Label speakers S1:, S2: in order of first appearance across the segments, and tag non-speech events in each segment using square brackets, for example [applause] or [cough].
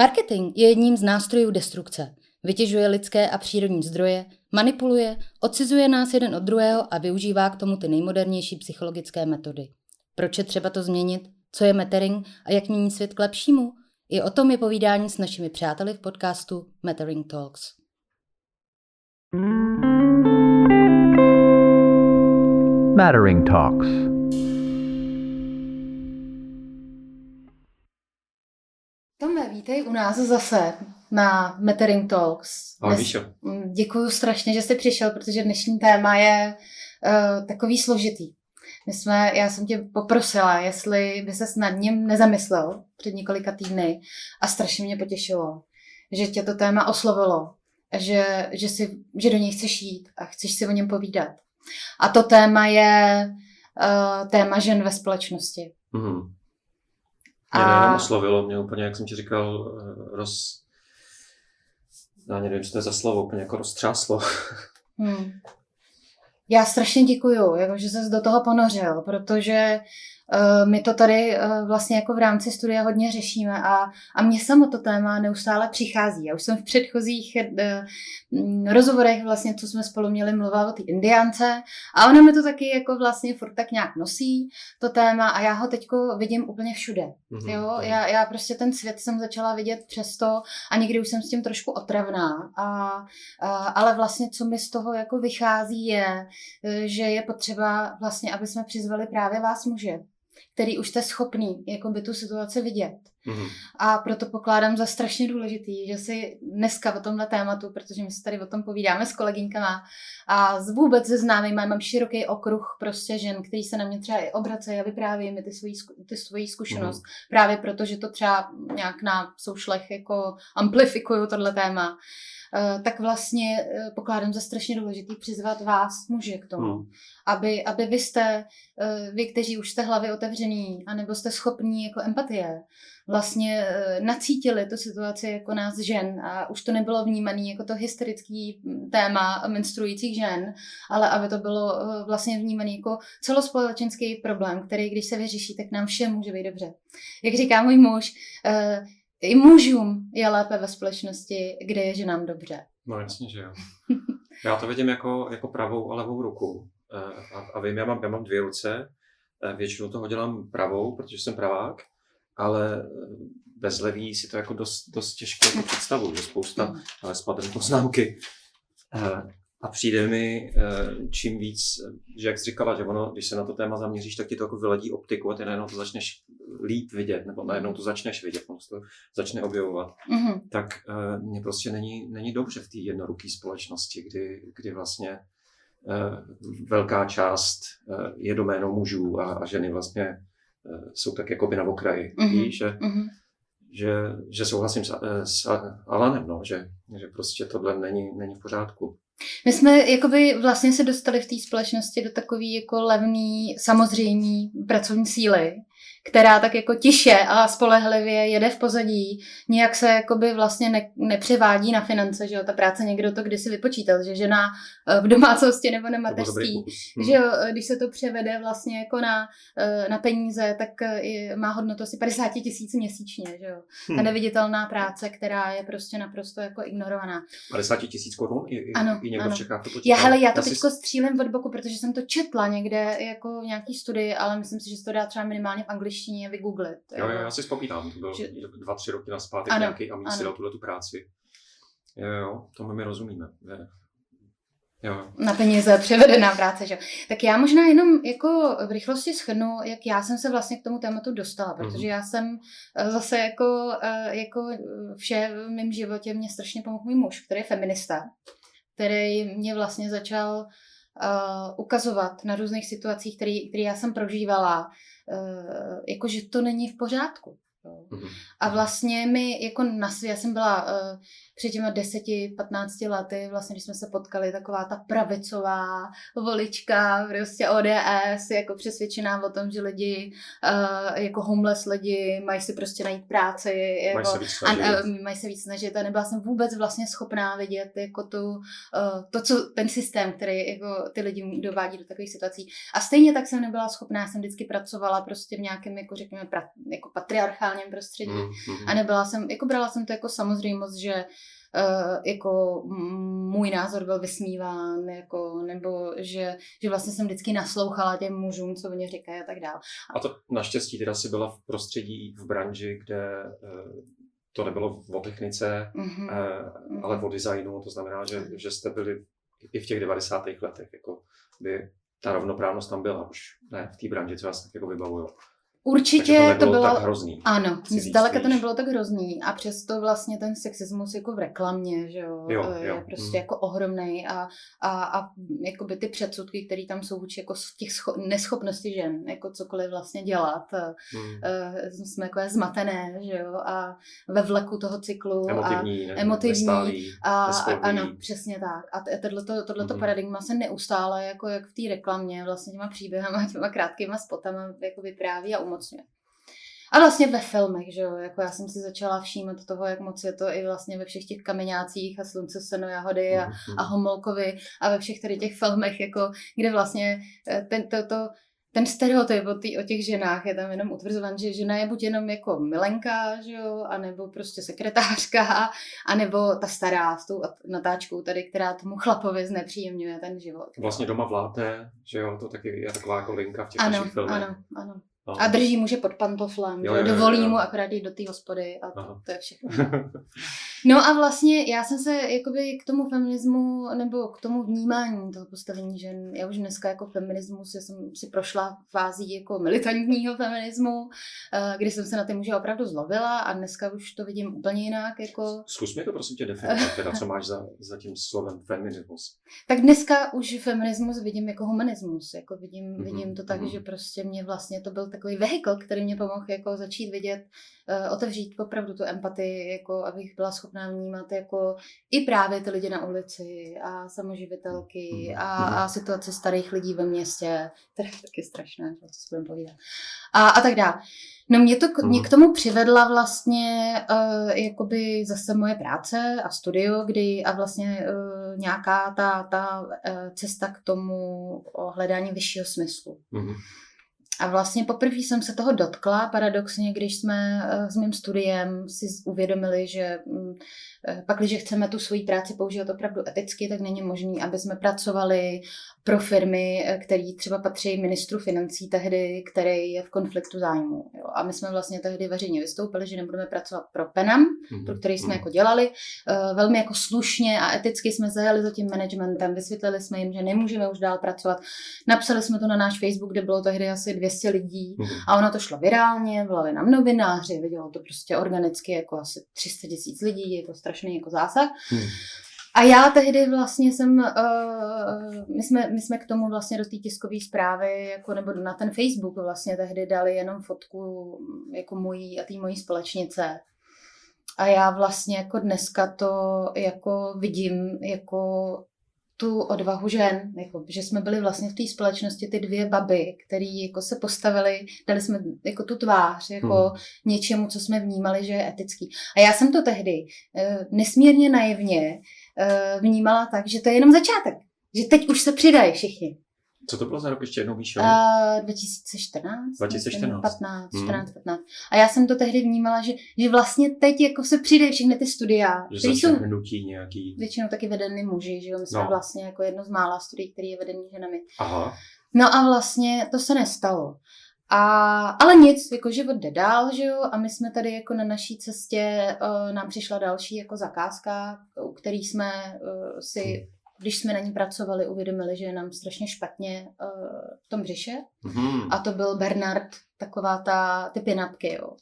S1: Marketing je jedním z nástrojů destrukce. Vytěžuje lidské a přírodní zdroje, manipuluje, odcizuje nás jeden od druhého a využívá k tomu ty nejmodernější psychologické metody. Proč je třeba to změnit? Co je Mattering a jak mění svět k lepšímu? I o tom je povídání s našimi přáteli v podcastu Mattering Talks.
S2: Mattering Talks.
S1: Vítej u nás zase na Mattering Talks.
S3: Ahoj, Míšo.
S1: Děkuji strašně, že jsi přišel, protože dnešní téma je uh, takový složitý. My jsme, já jsem tě poprosila, jestli by se nad ním nezamyslel před několika týdny a strašně mě potěšilo, že tě to téma oslovilo, že, že, si, že do něj chceš jít a chceš si o něm povídat. A to téma je uh, téma žen ve společnosti.
S3: Mm-hmm. Mě a... nejenom oslovilo, mě úplně, jak jsem ti říkal, eh, roz... Já nevím, co to je za slovo, úplně jako roztřáslo. [laughs]
S1: Hmm. Já strašně děkuju, jako, že ses do toho ponořil, protože uh, my to tady uh, vlastně jako v rámci studia hodně řešíme a, a mě samo to téma neustále přichází. Já už jsem v předchozích uh, rozhovorech vlastně, co jsme spolu měli, mluvila o té indiánce a ona mi to taky jako vlastně furt tak nějak nosí, to téma a já ho teďko vidím úplně všude. Mm-hmm. Jo? Já, já prostě ten svět jsem začala vidět přesto a někdy už jsem s tím trošku otravná, a, a, ale vlastně co mi z toho jako vychází je, že je potřeba vlastně, aby jsme přizvali právě vás muže, který už jste schopný jako by tu situaci vidět. Mm-hmm. A proto pokládám za strašně důležitý, že si dneska o tomhle tématu, protože my se tady o tom povídáme s kolegyňkama a z vůbec se známým mám široký okruh prostě žen, který se na mě třeba i obracejí a vyprávějí mi ty svoji, ty svoji zkušenost. Mm-hmm. Právě proto, že to třeba nějak na soušlech jako amplifikuju tohle téma. Uh, tak vlastně uh, pokládám za strašně důležitý přizvat vás, muže, k tomu, mm. aby, aby vy jste, uh, vy, kteří už jste hlavy otevřený, anebo jste schopní jako empatie, vlastně eh, nacítili tu situaci jako nás žen a už to nebylo vnímané jako to hysterický hm, téma menstruujících žen, ale aby to bylo eh, vlastně vnímané jako celospolečenský problém, který když se vyřeší, tak nám všem může být dobře. Jak říká můj muž, eh, i mužům je lépe ve společnosti, kde je ženám dobře.
S3: No jasně, že jo. [laughs] Já to vidím jako, jako pravou a levou ruku. A, a vím, já mám, já mám dvě ruce, většinou toho dělám pravou, protože jsem pravák, ale bez leví si to jako dost, dost těžko jako představu, že spousta, hmm. ale spadly poznámky. Eh, a přijde mi eh, čím víc, že jak jsi říkala, že ono, když se na to téma zaměříš, tak ti to jako vyladí optiku a ty najednou to začneš líp vidět, nebo najednou to začneš vidět, ono to začne objevovat. Mm-hmm. Tak mně prostě není, není dobře v té jednoruké společnosti, kdy, kdy vlastně velká část je doménou mužů a, a ženy vlastně Eh, jsou tak jako by na okraji. Mm-hmm. že, mm-hmm. že, že souhlasím s, eh, s Alanem, no, že, že prostě tohle není, není v pořádku.
S1: My jsme jakoby vlastně se dostali v té společnosti do takové jako levný, samozřejmé pracovní síly, která tak jako tiše a spolehlivě jede v pozadí, nějak se jakoby vlastně ne, nepřevádí na finance, že jo, ta práce někdo to kdysi vypočítal, že žena eh, v domácnosti nebo na mateřství, hmm. že jo, když se to převede vlastně jako na, eh, na peníze, tak eh, má hodnotu asi 50 tisíc měsíčně, že jo. Hmm. Ta neviditelná práce, která je prostě naprosto jako ignorovaná.
S3: 50 tisíc korun? I, i,
S1: ano,
S3: i někdo
S1: ano.
S3: v Čechách to
S1: Já, hele, já to teď si... střílím od boku, protože jsem to četla někde jako nějaký studii, ale myslím si, že se to dá třeba minimálně v angličtině angličtině vygooglit.
S3: Jo, jo, já si vzpomínám, to bylo že... dva, tři roky na zpátek ano, nějaký a mi si dal tuhle tu práci. Jo, jo, tomu my rozumíme. Je. Jo.
S1: Na peníze převedená práce, že Tak já možná jenom jako v rychlosti schrnu, jak já jsem se vlastně k tomu tématu dostala, protože mm-hmm. já jsem eh, zase jako, eh, jako vše v mém životě mě strašně pomohl můj muž, který je feminista, který mě vlastně začal uh, ukazovat na různých situacích, které já jsem prožívala, uh, jako že to není v pořádku. Mm-hmm. A vlastně mi jako na já jsem byla uh, před těma 10-15 lety, vlastně, když jsme se potkali, taková ta pravicová volička, prostě ODS, jako přesvědčená o tom, že lidi, uh, jako homeless lidi, mají si prostě najít práci, jako,
S3: Mají se víc
S1: a,
S3: snažit.
S1: a, mají se víc snažit a nebyla jsem vůbec vlastně schopná vidět jako tu, uh, to, co ten systém, který jako ty lidi dovádí do takových situací. A stejně tak jsem nebyla schopná, jsem vždycky pracovala prostě v nějakém, jako řekněme, pra, jako patriarchálním prostředí.
S3: Mm, mm.
S1: A nebyla jsem, jako brala jsem to jako samozřejmost, že jako m- můj názor byl vysmíván, jako, nebo že, že vlastně jsem vždycky naslouchala těm mužům, co oni říkají a tak dále.
S3: A to naštěstí teda si byla v prostředí, v branži, kde eh, to nebylo o technice,
S1: Mhm.
S3: eh, ale o designu, to znamená, že, že jste byli i v těch 90. letech, jako by ta rovnoprávnost tam byla už, ne v té branži, co já si tak jako vybavuju.
S1: Určitě
S3: Takže to
S1: to,
S3: nebylo
S1: bylo...
S3: tak hrozný.
S1: Ano, zdaleka to nebylo tak hrozný a přesto vlastně ten sexismus jako v reklamě, že jo,
S3: Jo, jo,
S1: je prostě
S3: mm.
S1: jako ohromný a, a, a jakoby ty předsudky, které tam jsou vůči jako těch scho- neschopnosti žen, jako cokoliv vlastně dělat,
S3: Mm.
S1: jsme jako zmatené, že jo, a ve vleku toho cyklu a,
S3: Emotivní, ne,
S1: emotivní
S3: nestálý,
S1: a, a ano, přesně tak. A tohleto, tohleto
S3: Mhm.
S1: paradigma se neustále, jako jak v té reklamě, vlastně těma příběhama, těma krátkýma spotama jako vypráví a umocňuje. A vlastně ve filmech, že jo, jako já jsem si začala všímat toho, jak moc je to i vlastně ve všech těch kameňácích a slunce, seno, jahody a,
S3: Mhm,
S1: a Homolkovi a ve všech tady těch filmech, jako, kde vlastně eh, ten, to, to, ten stereotyp o, tý, o těch ženách je tam jenom utvrzovan, že žena je buď jenom jako milenka, že jo, anebo prostě sekretářka, [laughs] anebo ta stará s tou natáčkou tady, která tomu chlapovi znepříjemňuje ten život.
S3: Vlastně doma vládne, že jo, to taky je taková jako linka v těch
S1: Ano,
S3: našich filmech.
S1: ano, ano. A drží muže pod pantoflem,
S3: Jo,
S1: jo,
S3: jo,
S1: dovolí
S3: jo.
S1: mu akorát jít do té hospody a to,
S3: Aha.
S1: to je všechno. [laughs] No a vlastně já jsem se jakoby k tomu feminismu nebo k tomu vnímání toho postavení žen, já už dneska jako feminismus, já jsem si prošla fází jako militantního feminismu, eh, kdy jsem se na ty muže opravdu zlobila a dneska už to vidím úplně jinak. Jako...
S3: Zkus mi to prosím tě definovat, teda co máš za, za tím slovem feminismus.
S1: Tak dneska už feminismus vidím jako humanismus, jako vidím,
S3: Mhm,
S1: vidím to tak,
S3: mhm.
S1: že prostě mě vlastně to byl takový vehikl, který mě pomohl jako začít vidět, uh, otevřít opravdu tu empatii, jako abych byla schopná vnímat jako i právě ty lidi na ulici a samoživitelky
S3: Mhm,
S1: a,
S3: mhm.
S1: a situace starých lidí ve městě, které je taky strašné, co si budeme povídat. A, a tak dále. No mě, to, mě
S3: Mhm.
S1: k tomu přivedla vlastně uh, jakoby zase moje práce a studio, kdy a vlastně uh, nějaká ta, ta uh, cesta k tomu hledání vyššího smyslu.
S3: Mhm.
S1: A vlastně poprvé jsem se toho dotkla, paradoxně, když jsme eh, s mým studiem si uvědomili, že mm, eh, pak, když chceme tu svoji práci používat opravdu eticky, tak není možné, aby jsme pracovali pro firmy, eh, který třeba patří ministru financí tehdy, který je v konfliktu zájmu. Jo. A my jsme vlastně tehdy veřejně vystoupili, že nebudeme pracovat pro Penam,
S3: Mhm.
S1: pro který jsme
S3: Mhm.
S1: jako dělali. Velmi jako slušně a eticky jsme zajeli za tím managementem, vysvětlili jsme jim, že nemůžeme už dál pracovat. Napsali jsme to na náš Facebook, kde bylo tehdy asi 200 lidí
S3: Mhm.
S1: a ono to šlo virálně, volali nám novináři, vidělo to prostě organicky jako asi 300 tisíc lidí, jako strašný jako zásah.
S3: Mhm.
S1: A já tehdy vlastně jsem, uh, my, jsme, my jsme k tomu vlastně do té tiskové zprávy, jako, nebo na ten Facebook vlastně tehdy dali jenom fotku jako mojí a té mojí společnice. A já vlastně jako dneska to jako vidím jako tu odvahu žen, jako, že jsme byli vlastně v té společnosti ty dvě baby, které jako se postavili, dali jsme jako tu tvář, jako
S3: Hmm.
S1: něčemu, co jsme vnímali, že je etický. A já jsem to tehdy eh, nesmírně naivně eh, vnímala tak, že to je jenom začátek. Že teď už se přidají všichni.
S3: Co to bylo za rok ještě jednou, Míšo?
S1: A 2014?
S3: 2014.
S1: myslím, 15,
S3: Hmm.
S1: 14, 15. A já jsem to tehdy vnímala, že, že vlastně teď jako se přidají všechny ty studia,
S3: že
S1: jsou
S3: hnutí nějaký...
S1: většinou taky vedeny muži, že jo? My jsme
S3: No.
S1: vlastně jako jedno z mála studií, který je vedený ženami.
S3: Aha.
S1: No a vlastně to se nestalo. A, ale nic, jako život jde dál, že jo, a my jsme tady jako na naší cestě, uh, nám přišla další jako zakázka, u který jsme uh, si, když jsme na ní pracovali, uvědomili, že je nám strašně špatně uh, v tom břiše.
S3: Mhm.
S1: A to byl Bernard, taková ta, ty pinapky, jo.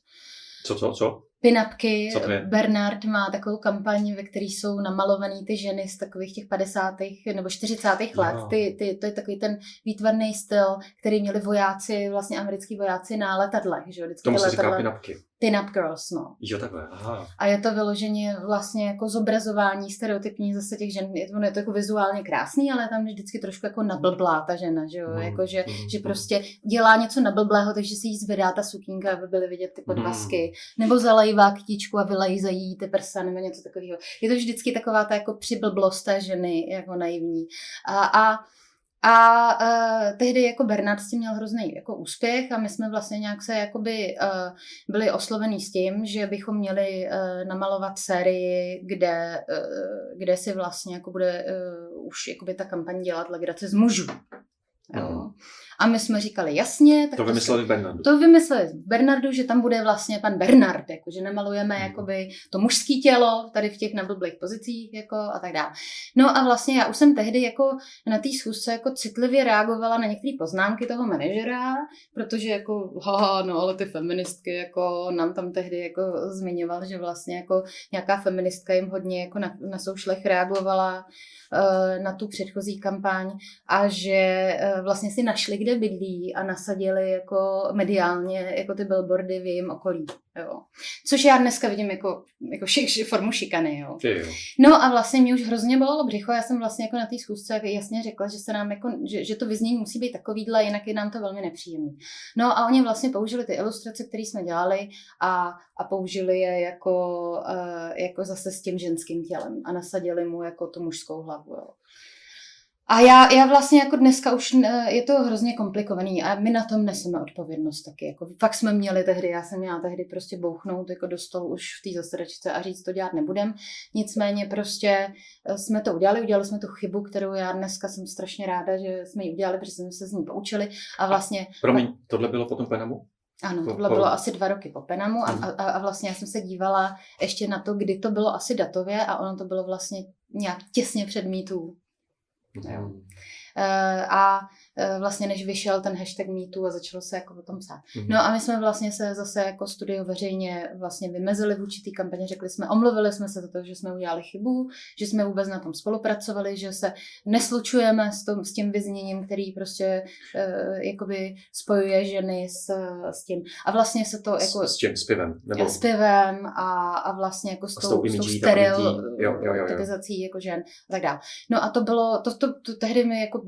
S3: Co, co, co?
S1: Pinapky,
S3: Co?
S1: Bernard má takovou kampaň, ve které jsou namalované ty ženy z takových těch 50. nebo 40. let.
S3: Jo.
S1: Ty, ty, to je takový ten výtvarný styl, který měli vojáci, vlastně americký vojáci na letadlech. Že? jo. Vždycky
S3: Tomu se říká
S1: letadla-
S3: pinapky.
S1: pin-up girls, no.
S3: Jo, takhle, aha.
S1: A je to vyloženě vlastně jako zobrazování stereotypní zase těch žen. Je to, je to jako vizuálně krásný, ale tam vždycky trošku jako nablblá ta žena, že jo?
S3: Mhm,
S1: Jako, že,
S3: mhm,
S1: že
S3: mhm.
S1: prostě dělá něco nablblého, takže si jí zvedá ta sukínka, aby byly vidět ty podvazky. Nebo zalejvá kytičku a vylejzají ty prsa, nebo něco takového. Je to vždycky taková ta jako přiblblost té ženy, jako naivní. A, a a uh, tehdy jako Bernard s tím měl hrozný jako úspěch a my jsme vlastně nějak se jakoby uh, byli oslovený s tím, že bychom měli uh, namalovat sérii, kde, uh, kde si vlastně jako bude uh, už jakoby ta kampaň dělat legraci z mužů. Jo.
S3: Mhm.
S1: A my jsme říkali jasně. Tak
S3: To vymysleli v Bernardu.
S1: to vymysleli v Bernardu, že tam bude vlastně pan Bernard, jako, že nemalujeme
S3: Mhm.
S1: jakoby to mužské tělo tady v těch nablblých pozicích jako, a tak dále. No a vlastně já už jsem tehdy jako na té schůzce jako citlivě reagovala na některé poznámky toho manažera, protože jako, haha, no ale ty feministky, jako nám tam tehdy jako zmiňoval, že vlastně jako nějaká feministka jim hodně jako na, na soušlech reagovala na tu předchozí kampaň a že eh, vlastně si našli, kde bydlí a nasadili jako mediálně jako ty billboardy v jejím okolí. Jo. Což já dneska vidím jako, jako ši, ši, formu šikany. Jo.
S3: Ty jo.
S1: No a vlastně mě už hrozně bolelo břicho, já jsem vlastně jako na té schůzce jasně řekla, že se nám jako, že, že to vyznění musí být takovýhle, jinak je nám to velmi nepříjemný. No a oni vlastně použili ty ilustrace, které jsme dělali a, a použili je jako, uh, jako zase s tím ženským tělem a nasadili mu jako tu mužskou hlavu. Jo. A já, já vlastně jako dneska už eh, je to hrozně komplikovaný a my na tom neseme odpovědnost taky. Jako fakt jsme měli tehdy, já jsem měla tehdy prostě bouchnout jako do stolu už v té zasedačce a říct, to dělat nebudem. Nicméně prostě eh, jsme to udělali, udělali jsme tu chybu, kterou já dneska jsem strašně ráda, že jsme ji udělali, protože jsme se z ní poučili a vlastně
S3: Promiň, tohle bylo potom Penamu?
S1: ano,
S3: po-
S1: bylo asi dva roky po Penamu a,
S3: Mhm.
S1: a, a vlastně já jsem se dívala ještě na to, kdy to bylo asi datově a ono to bylo vlastně nějak těsně před mýtů. Jo.
S3: Mhm.
S1: Eh, a eh, vlastně než vyšel ten hashtag mýtu a začalo se jako o tom psát.
S3: Mhm.
S1: No a my jsme vlastně se zase jako studio veřejně vlastně vymezili v určitý kampaně, řekli jsme, omluvili jsme se za to, že jsme udělali chybu, že jsme vůbec na tom spolupracovali, že se neslučujeme s, tom, s tím vyzněním, který prostě uh, jakoby spojuje ženy s, s tím. A vlastně se to jako
S3: S, s čím? S pivem? Nebo...
S1: s pivem a, a vlastně jako s
S3: A
S1: tou,
S3: s tou
S1: s tou steril
S3: jo, jo, jo, jo.
S1: jako žen a tak dále. No a to bylo, to, to, to tehdy mi jako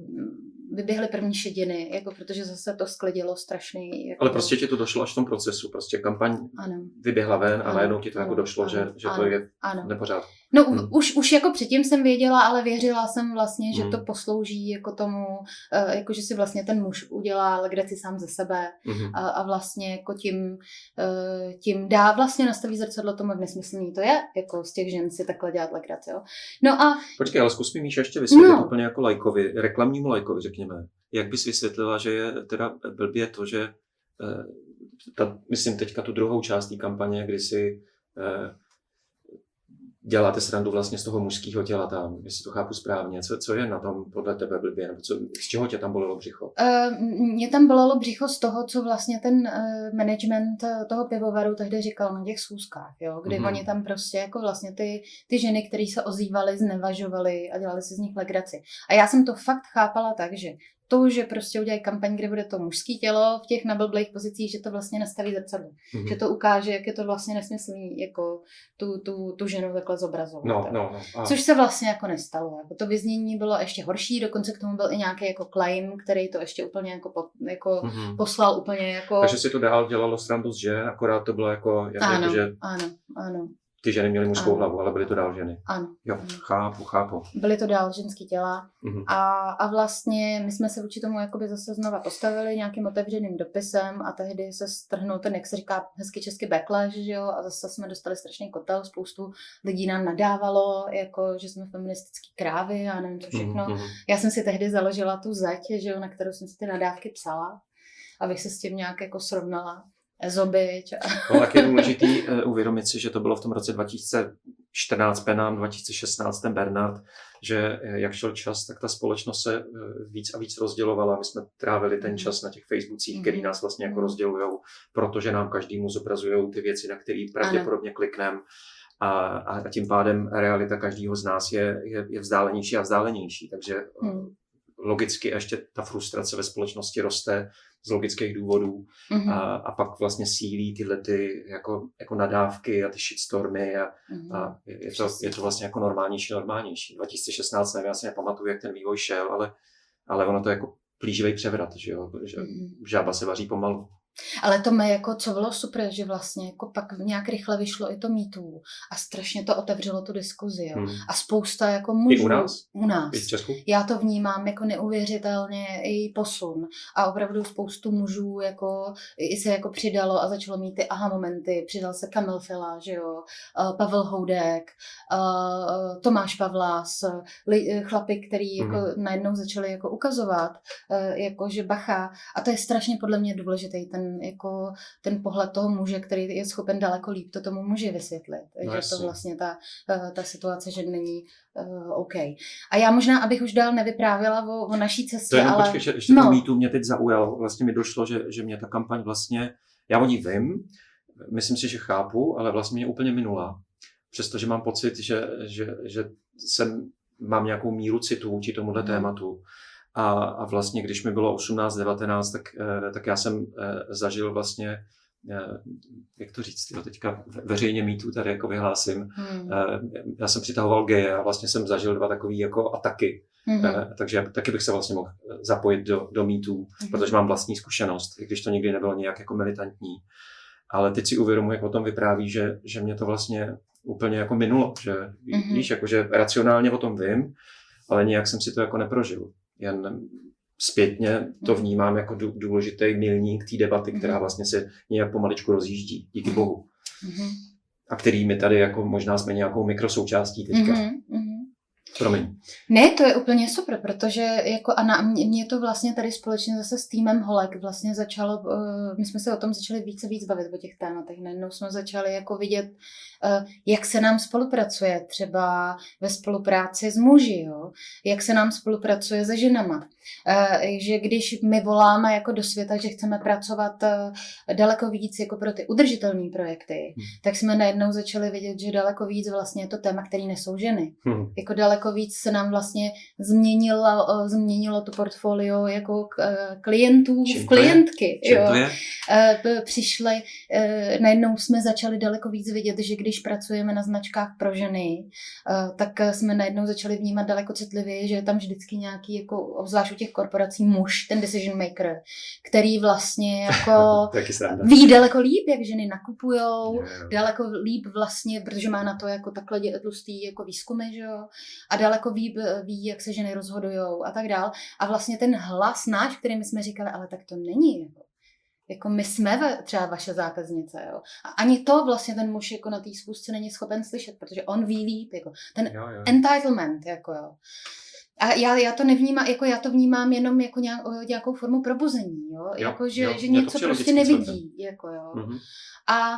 S1: vyběhly první šediny, jako protože zase to sklidilo strašný. Jako,
S3: Ale prostě ti to došlo až v tom procesu. Prostě kampaň
S1: Ano,
S3: vyběhla ven a
S1: Ano,
S3: najednou ti to jako
S1: ano,
S3: došlo,
S1: ano,
S3: že, že to
S1: ano.
S3: je
S1: ano.
S3: v nepořádku.
S1: No
S3: Hmm.
S1: hmm. už, už jako předtím jsem věděla, ale věřila jsem vlastně, že
S3: Hmm.
S1: to poslouží jako tomu, uh, jako že si vlastně ten muž udělá legraci sám ze sebe
S3: Mhm.
S1: a, a vlastně jako tím, uh, tím dá vlastně nastaví zrcadlo tomu, jak nesmyslný to je, jako z těch žen si takhle dělat legraci, jo. No a
S3: Počkej, ale zkus mi Míša ještě vysvětlit
S1: No.
S3: úplně jako lajkovi, reklamnímu lajkovi, řekněme. Jak bys vysvětlila, že je teda blbě to, že eh, ta, myslím teďka tu druhou část té kampaně, kdy si eh, děláte srandu vlastně z toho mužského těla tam, jestli to chápu správně. Co, co je na tom podle tebe blbě, nebo co, z čeho tě tam bolelo břicho?
S1: Uh, mě tam bolelo břicho z toho, co vlastně ten uh, management eh, toho pivovaru tehdy říkal na těch schůzkách, jo? kdy
S3: Mhm.
S1: mm-hmm. oni tam prostě jako vlastně ty, ty ženy, které se ozývaly, znevažovaly a dělali si z nich legraci. A já jsem to fakt chápala tak, že to, že prostě udělají kampaň, kde bude to mužské tělo v těch nablblých pozicích, že to vlastně nastaví zrcadlo.
S3: Mhm.
S1: Že to ukáže, jak je to vlastně nesmyslný, jako tu, tu, tu ženu takhle zobrazovat.
S3: No, no, no. A,
S1: Což se vlastně jako nestalo. Jako to vyznění bylo ještě horší, dokonce k tomu byl i nějaký jako claim, který to ještě úplně jako, po, jako
S3: mhm.
S1: poslal úplně jako...
S3: Takže si to dál dělalo srandu z žen, akorát to bylo jako, jak,
S1: ano,
S3: jako že
S1: ano, ano,
S3: ty ženy měly mužskou
S1: Ano.
S3: hlavu, ale byly to dál ženy.
S1: ano.
S3: Jo,
S1: Ano.
S3: chápu, chápu.
S1: Byly to dál ženský těla
S3: Mhm.
S1: a, a vlastně my jsme se vůči tomu jakoby zase znova postavili nějakým otevřeným dopisem a tehdy se strhnul ten, jak se říká hezky česky backlash, že jo, a zase jsme dostali strašný kotel, spoustu lidí nám nadávalo, jako, že jsme feministický krávy a nevím co všechno.
S3: Mhm, mhm.
S1: Já jsem si tehdy založila tu zeď, že jo, na kterou jsem si ty nadávky psala, abych se s tím nějak jako srovnala. Ezobič. A...
S3: No, tak je důležitý uh, uvědomit si, že to bylo v tom roce 2014 Penám, 2016 ten Bernard, že eh, jak šel čas, tak ta společnost se eh, víc a víc rozdělovala. My jsme trávili ten čas na těch Facebookích, který
S1: Mhm.
S3: nás vlastně jako
S1: Mhm.
S3: rozdělují, protože nám každému zobrazují ty věci, na které pravděpodobně klikneme. A, a tím pádem realita každého z nás je, je, je vzdálenější a vzdálenější. Takže
S1: Hmm.
S3: Logicky ještě ta frustrace ve společnosti roste z logických důvodů
S1: Mhm.
S3: a, a pak vlastně sílí tyhle ty jako, jako nadávky a ty shitstormy a,
S1: Mhm.
S3: a je, to, je to vlastně jako normálnější, normálnější. 2016, nevím, já si nepamatuju, jak ten vývoj šel, ale, ale ono to je jako plíživý převrat, že jo, že
S1: Mhm.
S3: žába se vaří pomalu.
S1: Ale to mě jako, co bylo super, že vlastně jako pak nějak rychle vyšlo i to mýtů a strašně to otevřelo tu diskuzi, jo.
S3: Hmm.
S1: A spousta jako mužů.
S3: I u nás?
S1: U nás.
S3: I v Česku?
S1: Já to vnímám jako neuvěřitelně i posun. A opravdu spoustu mužů jako, i se jako přidalo a začalo mít ty aha momenty. Přidal se Kamil Fila, že jo, eh, Pavel Houdek, eh, Tomáš Pavlás, eh, chlapi, který jako
S3: Mhm.
S1: najednou začali jako ukazovat, jako že bacha. A to je strašně podle mě důležitý, ten, jako, ten pohled toho muže, který je schopen daleko líp to tomu muži vysvětlit.
S3: No
S1: že
S3: jasně.
S1: to vlastně ta, eh, ta situace, že není uh, OK. A já možná, abych už dál nevyprávěla o, o naší cestě,
S3: To jenom
S1: ale...
S3: počkej, ještě,
S1: no.
S3: mýtu mě teď zaujalo. Vlastně mi došlo, že, že mě ta kampaň vlastně, já o ní vím, myslím si, že chápu, ale vlastně mě úplně minula. Přestože mám pocit, že, že, že jsem, mám nějakou míru citu vůči tomuhle
S1: Mhm.
S3: tématu. A, a vlastně, když mi bylo 18-19, tak, eh, tak já jsem eh, zažil vlastně, eh, jak to říct, jo, teďka ve- veřejně mýtu tady jako vyhlásím.
S1: Hmm.
S3: Já jsem přitahoval geje a vlastně jsem zažil dva takové jako ataky. Eh, takže taky bych se vlastně mohl zapojit do, do mýtů,
S1: Mhm.
S3: protože mám vlastní zkušenost, i když to nikdy nebylo nějak jako militantní. Ale teď si uvědomuji, jak o tom vypráví, že, že mě to vlastně úplně jako minulo, že
S1: Mhm.
S3: víš, jako že racionálně o tom vím, ale nějak jsem si to jako neprožil. Jen zpětně to vnímám jako dů- důležitý milník té debaty, která
S1: Mhm.
S3: vlastně se nějak pomaličku rozjíždí, díky bohu.
S1: Mhm.
S3: A který my tady jako možná jsme nějakou mikrosoučástí teďka.
S1: Mhm.
S3: Promiň.
S1: Ne, to je úplně super, protože jako a na, mě, mě to vlastně tady společně zase s týmem Holek vlastně začalo, uh, my jsme se o tom začali více víc bavit o těch tématech. Najednou jsme začali jako vidět, jak se nám spolupracuje třeba ve spolupráci s muži, jo? jak se nám spolupracuje se ženama. Uh, že když my voláme jako do světa, že chceme pracovat uh, daleko víc jako pro ty udržitelné projekty,
S3: Hmm.
S1: tak jsme najednou začali vidět, že daleko víc vlastně je to téma, který nesou ženy
S3: Hm.
S1: jako daleko víc se nám vlastně změnilo, eh, změnilo to portfolio jako eh, klientů
S3: Čím
S1: v klientky. Jo. Eh, Přišli, eh, najednou jsme začali daleko víc vidět, že když pracujeme na značkách pro ženy, eh, tak eh, jsme najednou začali vnímat daleko citlivěji, že je tam vždycky nějaký, jako, obzvlášť u těch korporací, muž, ten decision maker, který vlastně [laughs] jako ví daleko líp, jak ženy nakupujou,
S3: Jo, jo.
S1: daleko líp vlastně, protože má na to jako takhle tlustý jako výzkumy, že jo, a daleko ví, ví, jak se ženy rozhodujou a tak dál. A vlastně ten hlas náš, který my jsme říkali, ale tak to není, jako. Jako my jsme ve, třeba vaše zákaznice, jo. A ani to vlastně ten muž jako na té schůzce není schopen slyšet, protože on ví líp, jako. Ten
S3: Jo, jo.
S1: entitlement, jako jo. A já, já to nevnímám, jako já to vnímám jenom jako nějak, nějakou formu probuzení, jo?
S3: Jo,
S1: jako, že,
S3: jo,
S1: že něco prostě nevidí, jako jo.
S3: Mhm.
S1: A,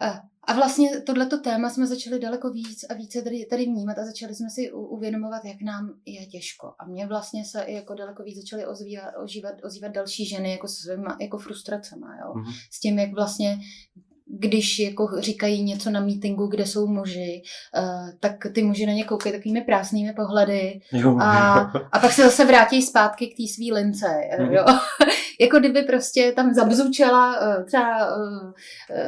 S1: a, a vlastně tohleto téma jsme začali daleko víc a více tady, tady vnímat a začali jsme si uvědomovat, jak nám je těžko. A mě vlastně se i jako daleko víc začaly ozývat, ožívat, ozývat další ženy jako s svýma jako frustracema, jo.
S3: Mhm.
S1: S tím, jak vlastně když jako říkají něco na meetingu, kde jsou muži, uh, tak ty muži na ně koukají takovými prásnými pohledy
S3: Jo,
S1: a, a pak se zase vrátí zpátky k té svý lince,
S3: Mhm.
S1: jo. [laughs] jako kdyby prostě tam zabzučela eh, třeba uh,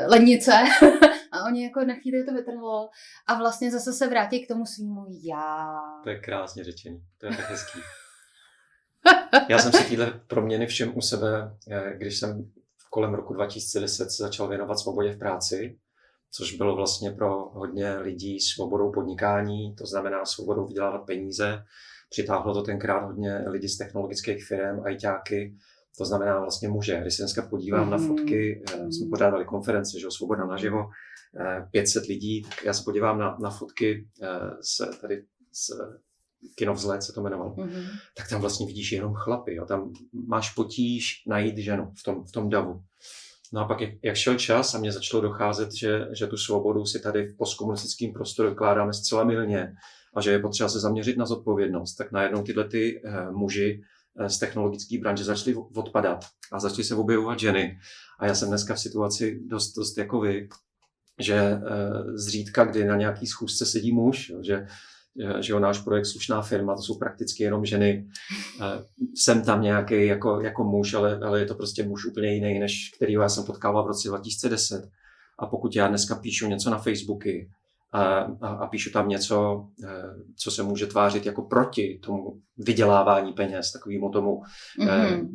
S1: lednice [laughs] a oni jako na chvíli to vytrhlo a vlastně zase se vrátí k tomu svýmu já.
S3: To je krásně řečený, to je tak hezký. [laughs] Já jsem si tyhle proměny všem u sebe, když jsem kolem roku 2010 se začal věnovat svobodě v práci, což bylo vlastně pro hodně lidí svobodou podnikání, to znamená svobodou vydělávat peníze. Přitáhlo to tenkrát hodně lidí z technologických firm, ajťáky, to znamená vlastně muže. Když se dneska podívám na
S1: Mhm.
S3: fotky, eh, jsme pořádali konference, že jo, Svoboda naživo, eh, 500 lidí, tak já se podívám na, na fotky eh, z, tady z Kinovzlet se to jmenovalo,
S1: Mhm.
S3: tak tam vlastně vidíš jenom chlapy. Jo. Tam máš potíž najít ženu v tom, v tom davu. No a pak, jak, jak šel čas a mě začalo docházet, že, že tu svobodu si tady v postkomunistickém prostoru vykládáme zcela milně a že je potřeba se zaměřit na zodpovědnost, tak najednou tyhle ty eh, muži eh, z technologické branže začaly odpadat a začaly se objevovat ženy. A já jsem dneska v situaci dost, dost jako vy, že eh, zřídka, kdy na nějaký schůzce sedí muž, jo, že že jo, náš projekt Slušná firma, to jsou prakticky jenom ženy. Eh, jsem tam nějaký jako, jako muž, ale, ale je to prostě muž úplně jiný, než kterýho já jsem potkával v roce 2010. A pokud já dneska píšu něco na Facebooky a, a, a píšu tam něco, eh, co se může tvářit jako proti tomu vydělávání peněz, takovému tomu, mm-hmm.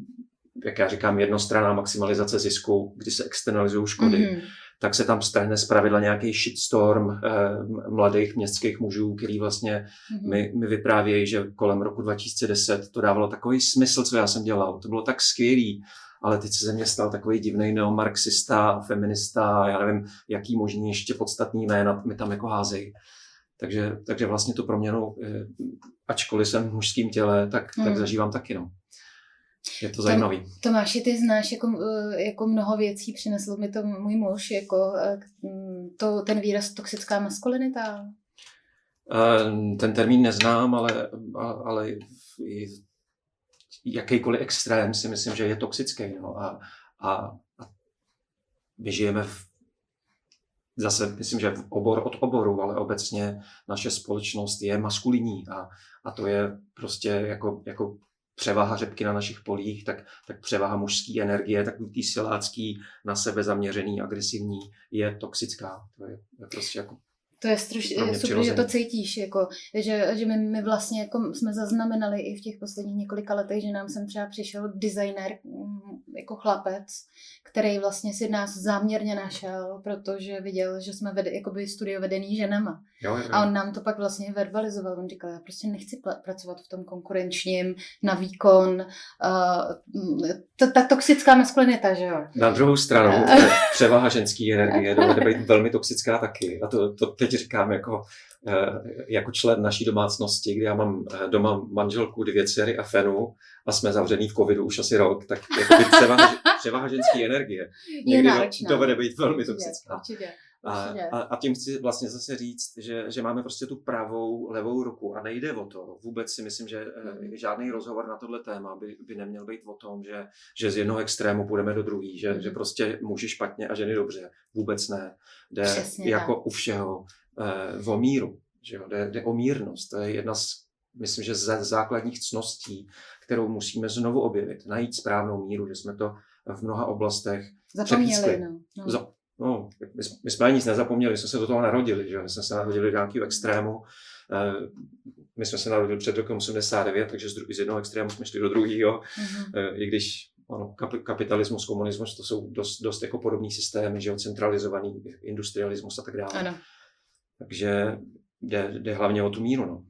S3: jak já říkám, jednostranná maximalizace zisku, kdy se externalizují škody, mm-hmm tak se tam strhne zpravidla nějaký shitstorm eh, mladých městských mužů, který vlastně mm-hmm. mi, mi vyprávějí, že kolem roku 2010 to dávalo takový smysl, co já jsem dělal. To bylo tak skvělý, ale teď se ze mě stal takový divný neomarxista, feminista, já nevím, jaký možný ještě podstatný jména mi tam jako házejí. Takže, takže vlastně tu proměnu, eh, ačkoliv jsem v mužském těle, tak, mm. tak mhm. zažívám taky. No. Je to zajímavý.
S1: Tomáši, ty znáš jako, eh, jako mnoho věcí, přinesl mi to můj muž, jako eh, to, ten výraz toxická maskulinita.
S3: Eh, ten termín neznám, ale, ale jakýkoliv extrém si myslím, že je toxický. No. A, a, a my žijeme v, zase myslím, že v obor od oboru, ale obecně naše společnost je maskulinní a, a to je prostě jako, jako převaha řepky na našich polích, tak, tak převaha mužské energie, tak tý silácký, na sebe zaměřený, agresivní, je toxická. To je, je prostě jako
S1: to je strašně super, přirozený. že to cítíš, jako, že, že my, my vlastně jako jsme zaznamenali i v těch posledních několika letech, že nám sem třeba přišel designer mm, jako chlapec, který vlastně si nás záměrně našel, protože viděl, že jsme vede, jakoby studio vedený ženama.
S3: Jo, jo.
S1: A on nám to pak vlastně verbalizoval. On říkal, já prostě nechci pl- pracovat v tom konkurenčním, na výkon. Uh, ta, ta toxická maskulinita, že jo?
S3: Na druhou stranu, [laughs] převaha ženský energie dovede být velmi toxická taky. A to, to teď říkám jako, uh, jako člen naší domácnosti, kdy já mám uh, doma manželku, dvě dcery a fenu a jsme zavřený v covidu už asi rok, tak jako převaha, převaha ženské energie
S1: je náročná.
S3: dovede být velmi toxická.
S1: Určitě, určitě.
S3: A, a, a tím chci vlastně zase říct, že, že máme prostě tu pravou, levou ruku a nejde o to. Vůbec si myslím, že mm. žádný rozhovor na tohle téma by, by neměl být o tom, že, že z jednoho extrému půjdeme do druhý, že, mm. že prostě muži špatně a ženy dobře. Vůbec ne. Jde Přesně jako tak. u všeho eh, o míru. Že jo? Jde, jde o mírnost. To je jedna z, myslím, že z základních cností, kterou musíme znovu objevit. Najít správnou míru, že jsme to v mnoha oblastech
S1: Zapomněli, no.
S3: no no, my, my jsme nic nezapomněli, jsme se do toho narodili, že? my jsme se narodili do nějakého extrému, eh, my jsme se narodili před rokem 89, takže z, z jednoho extrému jsme šli do druhého, mm-hmm. i když ano, kapitalismus, komunismus, to jsou dost, dost jako podobný systémy, že jo, centralizovaný industrialismus a tak dále.
S1: Ano.
S3: Takže jde, jde hlavně o tu míru, no.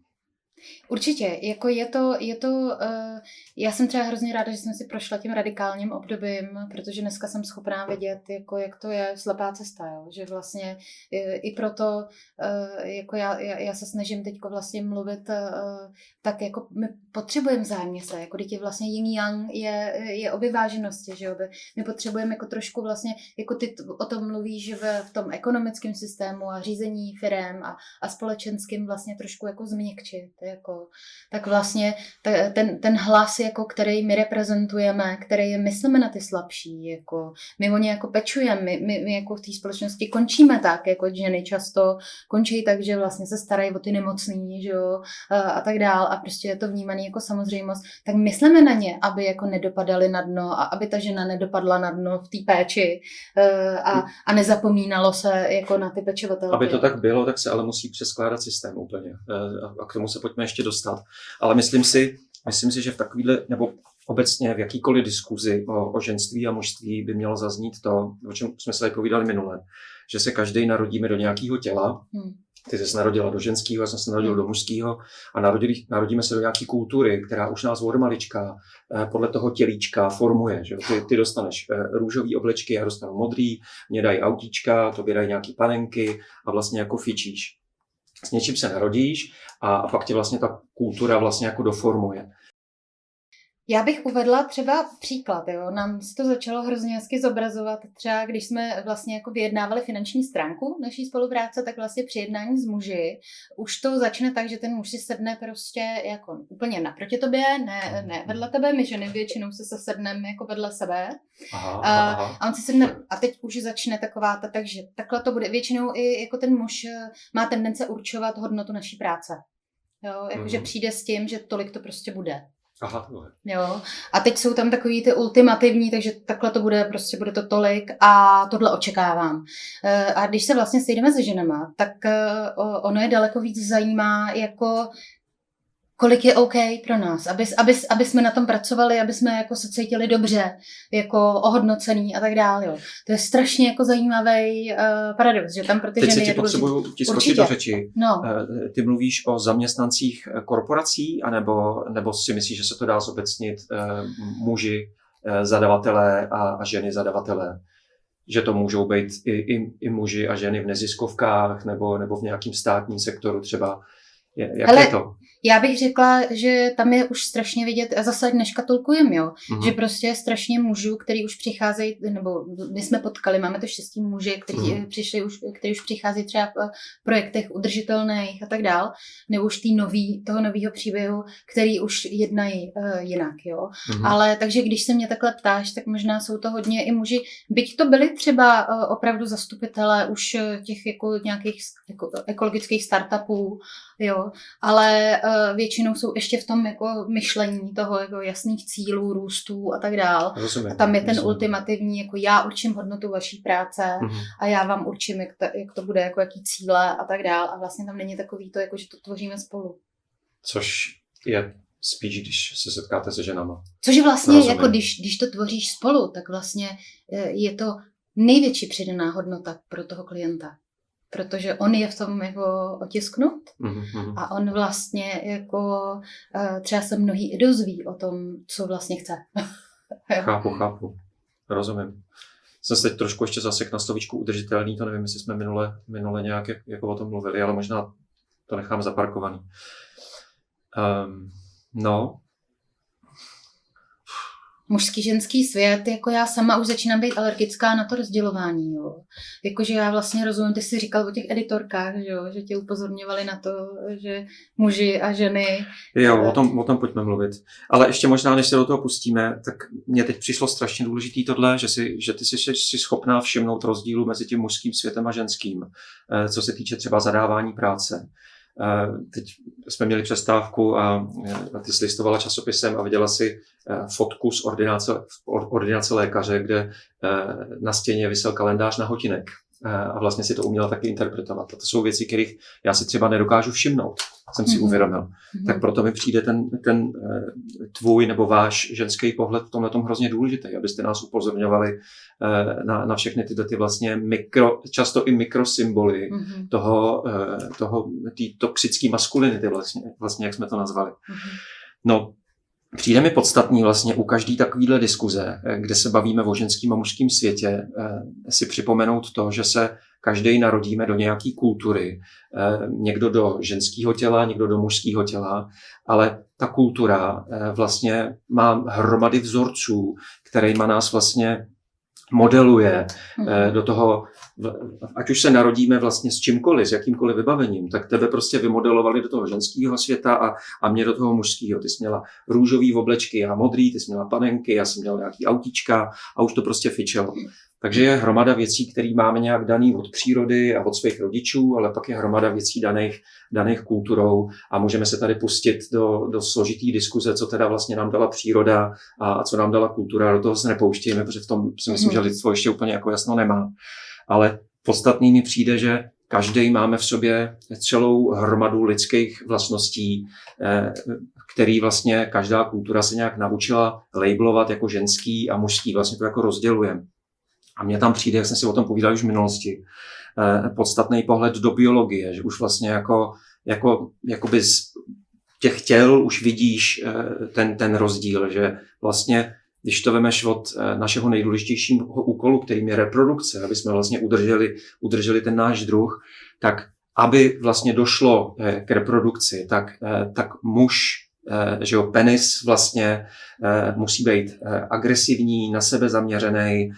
S1: Určitě, jako je to, je to uh, já jsem třeba hrozně ráda, že jsem si prošla tím radikálním obdobím, protože dneska jsem schopná vidět, jako jak to je slepá cesta, jo? že vlastně i, i proto, uh, jako já, já, já se snažím teď vlastně mluvit uh, tak, jako my potřebujeme vzájemně se, jako teď vlastně yin yang je, je o vyváženosti, že jo? my potřebujeme jako trošku vlastně, jako ty o tom mluvíš v, v tom ekonomickém systému a řízení firem a, a společenským vlastně trošku jako změkčit, jako, tak vlastně ten, ten hlas, jako, který my reprezentujeme, který myslíme na ty slabší, jako, my o ně jako pečujeme, my, my, my jako v té společnosti končíme tak, jako ženy často končí tak, že vlastně se starají o ty nemocný, že jo, a, a tak dál a prostě je to vnímané jako samozřejmost, tak myslíme na ně, aby jako nedopadaly na dno a aby ta žena nedopadla na dno v té péči e, a, a nezapomínalo se jako na ty pečovatelky.
S3: Aby to tak bylo, tak se ale musí přeskládat systém úplně e, a k tomu se pojďme ještě dostat. Ale myslím si, myslím si, že v takovýhle, nebo obecně v jakýkoliv diskuzi o, o ženství a mužství by mělo zaznít to, o čem jsme se tady povídali minule, že se každý narodíme do nějakého těla, hmm. Ty jsi se narodila do ženského, já jsem se narodil do mužského a narodili, narodíme se do nějaké kultury, která už nás od malička eh, podle toho tělíčka formuje. Že? Ty, ty dostaneš eh, růžový oblečky, já dostanu modrý, mě dají autíčka, to dají nějaký panenky a vlastně jako fičíš s něčím se narodíš a, a pak tě vlastně ta kultura vlastně jako doformuje.
S1: Já bych uvedla třeba příklad, jo. Nám se to začalo hrozně hezky zobrazovat, třeba když jsme vlastně jako vyjednávali finanční stránku naší spolupráce, tak vlastně při jednání s muži už to začne tak, že ten muž si sedne prostě jako úplně naproti tobě, ne, ne vedle tebe, my ženy většinou se sedneme jako vedle sebe.
S3: Aha, a, aha.
S1: a on si sedne, a teď už začne taková ta, takže takhle to bude. Většinou i jako ten muž eh, má tendence určovat hodnotu naší práce. Jo, jakože
S3: Mhm.
S1: přijde s tím, že tolik to prostě bude.
S3: Aha.
S1: Jo. A teď jsou tam takový ty ultimativní, takže takhle to bude, prostě bude to tolik a tohle očekávám. Eh, A když se vlastně sejdeme se ženama, tak eh, ono je daleko víc zajímá, jako kolik je OK pro nás, aby, aby, aby jsme na tom pracovali, aby jsme jako se cítili dobře, jako ohodnocený a tak dále. Jo. To je strašně jako zajímavý uh, paradox, že tam pro ty
S3: Teď se
S1: ženy
S3: ti
S1: je důležitý.
S3: potřebuju ti skočit
S1: Určitě.
S3: do řeči.
S1: No,
S3: Eh, Ty mluvíš o zaměstnancích eh, korporací, anebo, nebo si myslíš, že se to dá zobecnit eh, muži, eh, zadavatelé a, a ženy zadavatelé? Že to můžou být i, i, i muži a ženy v neziskovkách nebo, nebo v nějakém státním sektoru třeba. Jak
S1: Hele,
S3: je to?
S1: Já bych řekla, že tam je už strašně vidět, a zase neškatulkujem, jo,
S3: Mhm.
S1: že prostě je strašně mužů, který už přicházejí, nebo my jsme potkali, máme to štěstí muže, kteří
S3: Mhm.
S1: přišli už, který už přichází třeba v eh, projektech udržitelných a tak dál, nebo už tý nový, toho nového příběhu, který už jednají uh, jinak, jo.
S3: Mhm.
S1: Ale takže když se mě takhle ptáš, tak možná jsou to hodně i muži, byť to byli třeba uh, opravdu zastupitelé už těch jako nějakých jako, ekologických startupů, jo, ale uh, většinou jsou ještě v tom jako myšlení toho jako jasných cílů, růstů a tak dál.
S3: Rozumím.
S1: A tam je ten
S3: rozumím.
S1: ultimativní, jako já určím hodnotu vaší práce
S3: Mhm.
S1: a já vám určím, jak to, jak to bude, jako jaký cíle a tak dál. A vlastně tam není takový to, jako že to tvoříme spolu.
S3: Což je spíš, když se setkáte se ženama.
S1: Což vlastně,
S3: Rozumím.
S1: jako když, když to tvoříš spolu, tak vlastně eh, je to největší přidaná hodnota pro toho klienta. Protože on je v tom jako otisknut
S3: Mhm, mhm.
S1: a on vlastně jako eh, třeba se mnohý i dozví o tom, co vlastně chce. [laughs]
S3: Chápu, chápu. Rozumím. Jsem se teď trošku ještě zasek na slovíčku udržitelný, to nevím, jestli jsme minule, minule nějak jak- jako o tom mluvili, ale možná to nechám zaparkovaný. Um, no,
S1: mužský, ženský svět, jako já sama už začínám být alergická na to rozdělování, jo. Jakože já vlastně rozumím, ty jsi říkal o těch editorkách, že jo, že tě upozorňovali na to, že muži a ženy
S3: jo, o tom, o tom pojďme mluvit. Ale ještě možná, než se do toho pustíme, tak mně teď přišlo strašně důležitý tohle, že, si, že ty jsi, jsi schopná všimnout rozdílu mezi tím mužským světem a ženským, eh, co se týče třeba zadávání práce. Teď jsme měli přestávku a ty jsi listovala časopisem a viděla si eh, fotku z ordinace, or- ordinace lékaře, kde eh, na stěně vysel kalendář na hotinek a vlastně si to uměla taky interpretovat. A to jsou věci, kterých já si třeba nedokážu všimnout, jsem si
S1: Mhm.
S3: uvědomil.
S1: Mhm.
S3: Tak proto mi přijde ten, ten eh, tvůj nebo váš ženský pohled v tomhle tom hrozně důležitý, abyste nás upozorňovali eh, na, na všechny tyhle ty vlastně mikro, často i mikrosymboly
S1: Mhm,
S3: toho, eh, toho té toxické maskulinity vlastně, vlastně, jak jsme to nazvali.
S1: mhm.
S3: No, přijde mi podstatný vlastně u každé takovéhle diskuze, eh, kde se bavíme o ženském a mužském světě, eh, si připomenout to, že se každý narodíme do nějaké kultury, eh, někdo do ženského těla, někdo do mužského těla, ale ta kultura vlastně má hromady vzorců, kterýma nás vlastně modeluje eh, do toho, ať už se narodíme vlastně s čímkoliv, s jakýmkoliv vybavením, tak tebe prostě vymodelovali do toho ženského světa a, a mě do toho mužského. Ty jsi měla růžový oblečky, já modrý, ty jsi měla panenky, já jsem měl nějaký autíčka a už to prostě fičelo. Takže je hromada věcí, které máme nějak daný od přírody a od svých rodičů, ale pak je hromada věcí daných, daných kulturou a můžeme se tady pustit do, do složitý diskuze, co teda vlastně nám dala příroda a, a co nám dala kultura. Do toho se nepouštějeme, protože v tom si myslím,
S1: Mhm.
S3: že lidstvo ještě úplně jako jasno nemá. Ale podstatný mi přijde, že každý máme v sobě celou hromadu lidských vlastností, eh, který vlastně každá kultura se nějak naučila labelovat jako ženský a mužský, vlastně to jako rozdělujeme. A mně tam přijde, jak jsem si o tom povídal už v minulosti, eh, podstatný pohled do biologie, že už vlastně jako, jako, jakoby z těch těl už vidíš eh, ten, ten rozdíl, že vlastně když to vemeš od eh, našeho nejdůležitějšího úkolu, kterým je reprodukce, aby jsme vlastně udrželi, udrželi ten náš druh, tak aby vlastně došlo k reprodukci, tak, tak muž, že jo, penis vlastně musí být agresivní, na sebe zaměřený,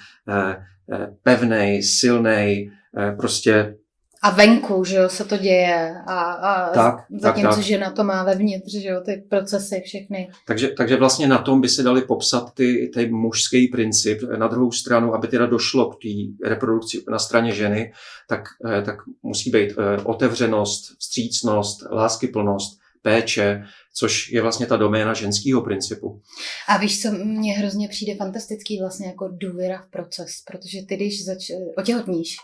S3: pevný, silný, prostě
S1: A venku, že jo, se to děje a, a
S3: Tak,
S1: zatímco
S3: tak, tak.
S1: žena to má vevnitř, že jo, ty procesy všechny.
S3: Takže, takže vlastně na tom by se dali popsat ty, ty mužský princip. Na druhou stranu, aby teda došlo k té reprodukci na straně ženy, tak, eh, tak musí být eh, otevřenost, vstřícnost, láskyplnost, péče, což je vlastně ta doména ženského principu.
S1: A víš, co mně hrozně přijde fantastický vlastně jako důvěra v proces, protože ty, když zač- otěhotníš,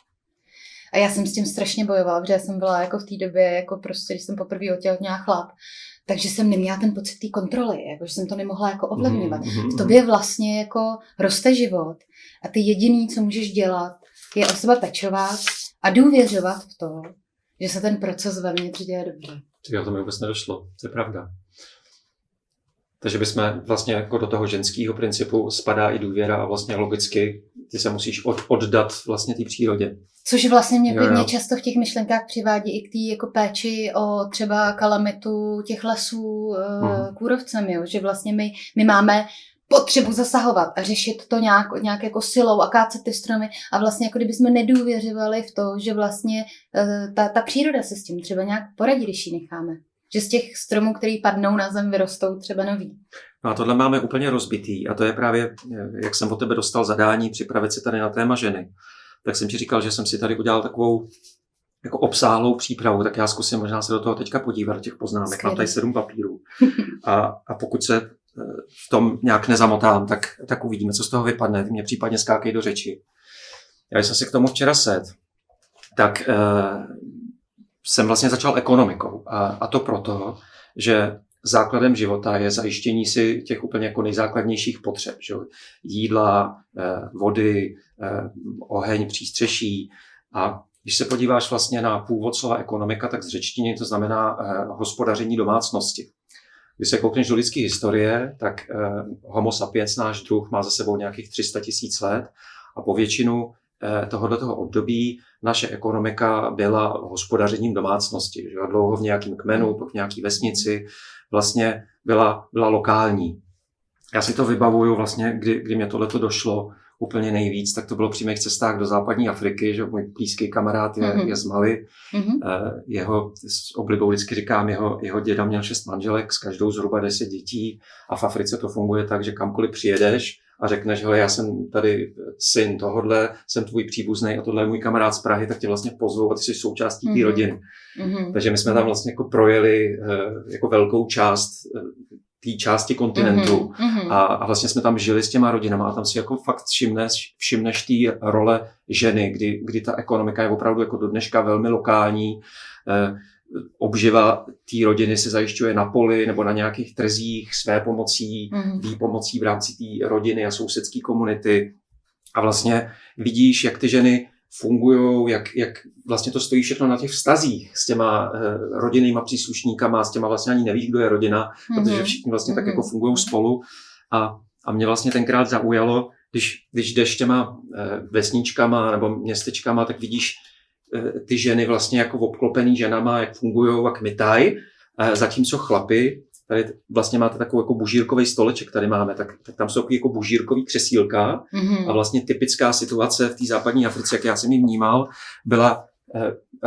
S1: a já jsem s tím strašně bojovala, protože jsem byla jako v té době, jako prostě, když jsem poprvé otěhotněla chlap, takže jsem neměla ten pocit té kontroly, jako, že jsem to nemohla jako ovlivňovat.
S3: Mm-hmm.
S1: V tobě vlastně jako roste život a ty jediný, co můžeš dělat, je o sebe pečovat a důvěřovat v to, že se ten proces vevnitř děje dobře.
S3: Jo, to mi vůbec nedošlo, to je pravda. Takže bychom vlastně jako do toho ženského principu spadá i důvěra a vlastně logicky ty se musíš od, oddat vlastně té přírodě.
S1: Což vlastně mě, mě často v těch myšlenkách přivádí i k té jako péči o třeba kalamitu těch lesů
S3: Mhm.
S1: mm. kůrovcem, jo? že vlastně my, my máme potřebu zasahovat a řešit to nějak, nějak jako silou a kácet ty stromy a vlastně jako kdyby jsme nedůvěřovali v to, že vlastně eh, ta, ta příroda se s tím třeba nějak poradí, když ji necháme. Že z těch stromů, který padnou na zem, vyrostou třeba nový.
S3: No a tohle máme úplně rozbitý a to je právě, jak jsem od tebe dostal zadání připravit si tady na téma ženy, tak jsem ti říkal, že jsem si tady udělal takovou jako obsáhlou přípravu, tak já zkusím možná se do toho teďka podívat, těch poznámek.
S1: Skvělý.
S3: Mám tady sedm papírů. [laughs] A, a pokud se eh, v tom nějak nezamotám, tak, tak uvidíme, co z toho vypadne. Ty mě případně skákej do řeči. Já jsem si k tomu včera set, tak eh, jsem vlastně začal ekonomikou. A, a to proto, že základem života je zajištění si těch úplně jako nejzákladnějších potřeb. Že? Jídla, eh, vody, eh, oheň, přístřeší. A když se podíváš vlastně na původ slova ekonomika, tak z řečtiny to znamená eh, hospodaření domácnosti. Když se koukneš do lidské historie, tak homo sapiens, náš druh, má za sebou nějakých 300 tisíc let a po většinu eh, tohoto období naše ekonomika byla hospodařením domácnosti. Že? jo. Dlouho v nějakém kmenu, pak v nějaké vesnici, vlastně byla, byla lokální. Já si to vybavuju vlastně, kdy, kdy mě tohleto došlo úplně nejvíc, tak to bylo při mých cestách do západní Afriky, že můj blízký kamarád je,
S1: Mhm.
S3: je z Mali,
S1: Mhm.
S3: Eh, jeho, s oblibou vždycky říkám, jeho, jeho děda měl šest manželek, s každou zhruba deset dětí a v Africe to funguje tak, že kamkoliv přijedeš a řekneš, hele, já jsem tady syn tohodle, jsem tvůj příbuzný a tohle je můj kamarád z Prahy, tak tě vlastně pozvou a ty jsi součástí té
S1: Mhm.
S3: rodiny.
S1: Mhm.
S3: Takže my jsme tam vlastně jako projeli eh, jako velkou část eh, té části kontinentu.
S1: Mhm. Mhm.
S3: A, a vlastně jsme tam žili s těma rodinama a tam si jako fakt všimneš, všimneš té role ženy, kdy, kdy ta ekonomika je opravdu jako do dneška velmi lokální. Obživa té rodiny se zajišťuje na poli nebo na nějakých trzích své pomocí,
S1: Mhm.
S3: výpomocí v rámci té rodiny a sousedské komunity. A vlastně vidíš, jak ty ženy fungují, jak, jak vlastně to stojí všechno na těch vztazích s těma eh, rodinnýma příslušníkama, s těma vlastně ani nevíš, kdo je rodina, protože
S1: Mhm.
S3: všichni vlastně tak
S1: Mhm.
S3: jako fungují spolu. A, a mě vlastně tenkrát zaujalo, když, když jdeš těma eh, vesničkama nebo městečkama, tak vidíš ty ženy vlastně jako obklopený ženama, jak fungují a kmitají, eh, zatímco chlapy, tady vlastně máte takový jako bužírkový stoleček, tady máme, tak, tak tam jsou jako bužírkový křesílka
S1: Mhm.
S3: a vlastně typická situace v té západní Africe, jak já jsem ji vnímal, byla eh,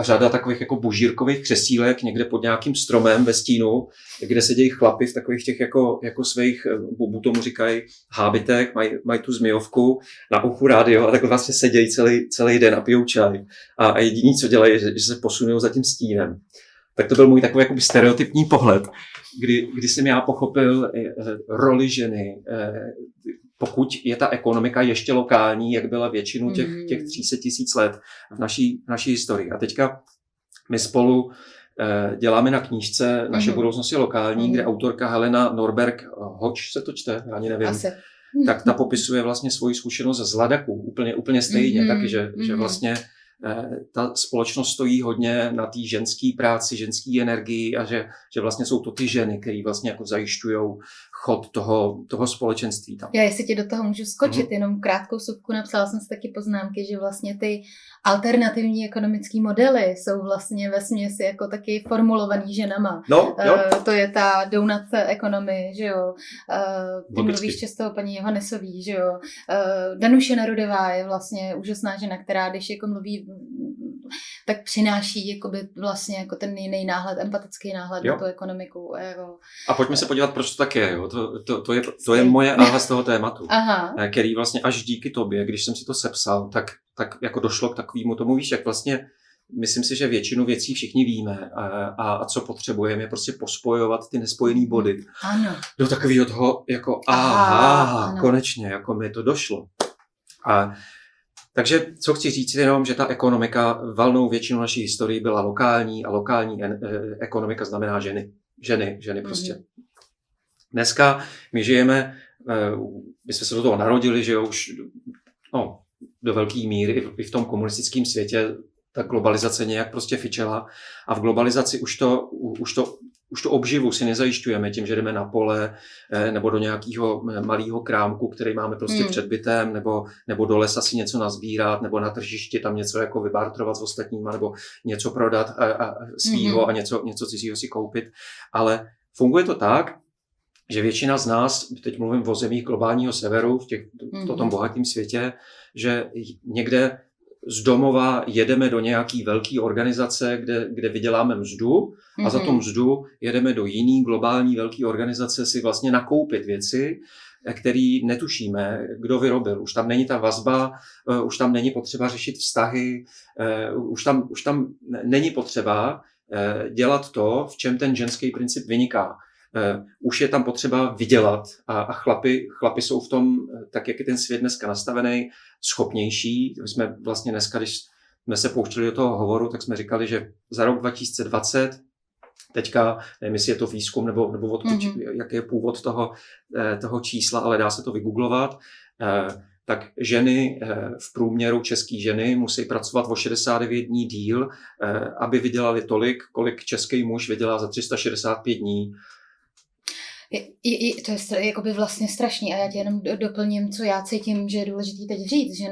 S3: řada takových jako bužírkových křesílek někde pod nějakým stromem ve stínu, kde sedějí chlapy v takových těch jako, jako svých, eh, bubu tomu říkají, hábitek, mají, mají tu zmijovku, na uchu rádio a tak vlastně sedějí celý, celý den a pijou čaj. A, a jediný, co dělají, je, že, že se posunou za tím stínem. Tak to byl můj takový jakoby stereotypní pohled, kdy, kdy jsem já pochopil eh, eh, roli ženy, eh, pokud je ta ekonomika ještě lokální, jak byla většinu těch,
S1: Mhm.
S3: těch 300 tisíc let v naší, v naší historii. A teďka my spolu eh, děláme na knížce Naše
S1: Mhm.
S3: budoucnost je lokální,
S1: Mhm.
S3: kde autorka Helena Norberg Hoč se to čte, já ani nevím,
S1: Asi.
S3: tak ta popisuje vlastně svoji zkušenost z Hladaku úplně, úplně stejně,
S1: Mhm,
S3: taky, že, že
S1: mhm.
S3: vlastně eh, ta společnost stojí hodně na té ženské práci, ženské energii a že, že vlastně jsou to ty ženy, které vlastně jako zajišťují chod toho, toho společenství tam.
S1: Já jestli ti do toho můžu skočit,
S3: Mhm.
S1: jenom krátkou subku, napsala jsem si taky poznámky, že vlastně ty alternativní ekonomické modely jsou vlastně ve směsi jako taky formulovaný ženama.
S3: No, jo,
S1: Uh, to je ta donut economy, že jo. Uh, ty mluvíš často o paní Johannesový, že jo. Uh, Danuše Narudová je vlastně úžasná žena, která když jako mluví, mm, tak přináší jakoby vlastně jako ten jiný náhled, empatický náhled
S3: Jo.
S1: na tu ekonomiku. Jako.
S3: a pojďme se podívat, proč to tak je. Jo? To, to, to, je, to je moje aha z toho tématu.
S1: Aha.
S3: eh, který vlastně až díky tobě, když jsem si to sepsal, tak, tak jako došlo k takovému tomu, víš, jak vlastně myslím si, že většinu věcí všichni víme a, a, a co potřebujeme je prostě pospojovat ty nespojené body
S1: Ano.
S3: do takového toho, jako
S1: Aha,
S3: aha,
S1: ano.
S3: konečně, jako mi to došlo. A, takže co chci říct jenom, že ta ekonomika valnou většinu naší historii byla lokální a lokální en, eh, ekonomika znamená ženy. Ženy, ženy
S1: Mhm.
S3: prostě. Dneska my žijeme, eh, my jsme se do toho narodili, že jo, už no, do velké míry i v- tom komunistickém světě ta globalizace nějak prostě fičela a v globalizaci už to, už to, už to obživu si nezajišťujeme tím, že jdeme na pole eh, nebo do nějakého malého krámku, který máme prostě
S1: Hmm.
S3: před bytem, nebo, nebo do lesa si něco nazbírat, nebo na tržišti tam něco jako vybartrovat s ostatníma, nebo něco prodat a, a svýho
S1: Mhm.
S3: a něco, něco cizího si koupit. Ale funguje to tak, že většina z nás, teď mluvím o zemích globálního severu, v, těch, v tom
S1: Mhm.
S3: bohatém světě, že někde z domova jedeme do nějaký velké organizace, kde, kde vyděláme mzdu a za
S1: Mhm.
S3: tu mzdu jedeme do jiný globální velké organizace si vlastně nakoupit věci, eh, který netušíme, kdo vyrobil. Už tam není ta vazba, eh, už tam není potřeba řešit vztahy, eh, už tam, už tam ne- není potřeba dělat to, v čem ten ženský princip vyniká. Eh, Už je tam potřeba vydělat a, a chlapy, chlapy jsou v tom, eh, tak jak je ten svět dneska nastavený, schopnější. My jsme vlastně dneska, když jsme se pouštěli do toho hovoru, tak jsme říkali, že za rok 2020 teďka, nevím, jestli je to výzkum nebo, nebo odkud,
S1: Mhm.
S3: mm-hmm. jaký je původ toho, eh, toho čísla, ale dá se to vygooglovat, tak ženy v průměru české ženy musí pracovat o 69 dní díl, aby vydělali tolik, kolik český muž vydělá za 365 dní.
S1: Je, je, to je jakoby vlastně strašný a já tě jenom do- doplním, co já cítím, že je důležitý teď říct, že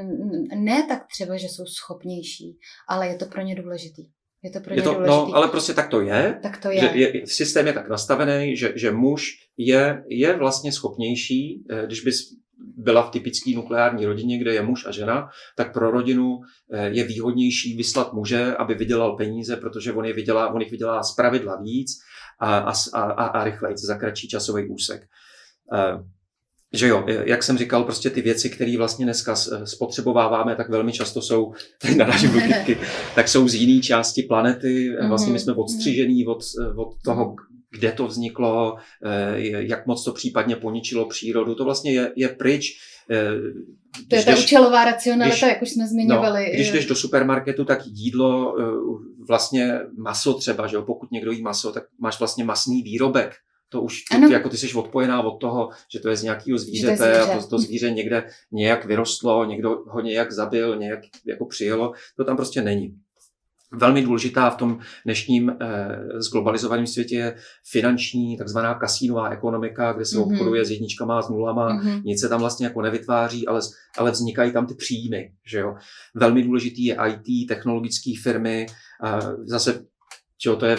S1: ne tak třeba, že jsou schopnější, ale je to pro ně důležitý. Je to pro ně
S3: Je to,
S1: důležitý.
S3: no, ale prostě tak to je.
S1: Tak to je.
S3: Že je, systém je tak nastavený, že, že muž je, je vlastně schopnější, eh, když bys byla v typické nukleární rodině, kde je muž a žena, tak pro rodinu eh, je výhodnější vyslat muže, aby vydělal peníze, protože on, je vydělá, on jich vydělá z pravidla víc a, a, a, a, rychleji za kratší časový úsek. Eh, Že jo, eh, jak jsem říkal, prostě ty věci, které vlastně dneska spotřebováváme, tak velmi často jsou, [laughs] tady narážím do [laughs] tak jsou z jiné části planety. Vlastně my jsme odstřižený od, od toho, kde to vzniklo, eh, jak moc to případně poničilo přírodu. To vlastně je, je pryč. Eh,
S1: to je ta
S3: jdeš-
S1: účelová racionalita,
S3: když-
S1: jak už jsme zmiňovali.
S3: No, když
S1: že-
S3: jdeš do supermarketu, tak jídlo, eh, vlastně maso třeba, že jo, pokud někdo jí maso, tak máš vlastně masný výrobek. To už, ty, ty, jako ty jsi odpojená od toho, že to je z nějakého zvířete
S1: zvíře.
S3: a to, to zvíře někde nějak vyrostlo, někdo ho nějak zabil, nějak jako přijelo. To tam prostě není. Velmi důležitá v tom dnešním eh, zglobalizovaném světě je finanční, takzvaná kasínová ekonomika, kde se
S1: Mhm.
S3: obchoduje s jedničkama a s nulama,
S1: Mhm.
S3: nic se tam vlastně jako nevytváří, ale, ale vznikají tam ty příjmy. Že jo? Velmi důležitý je IT, technologické firmy, a zase jo, to je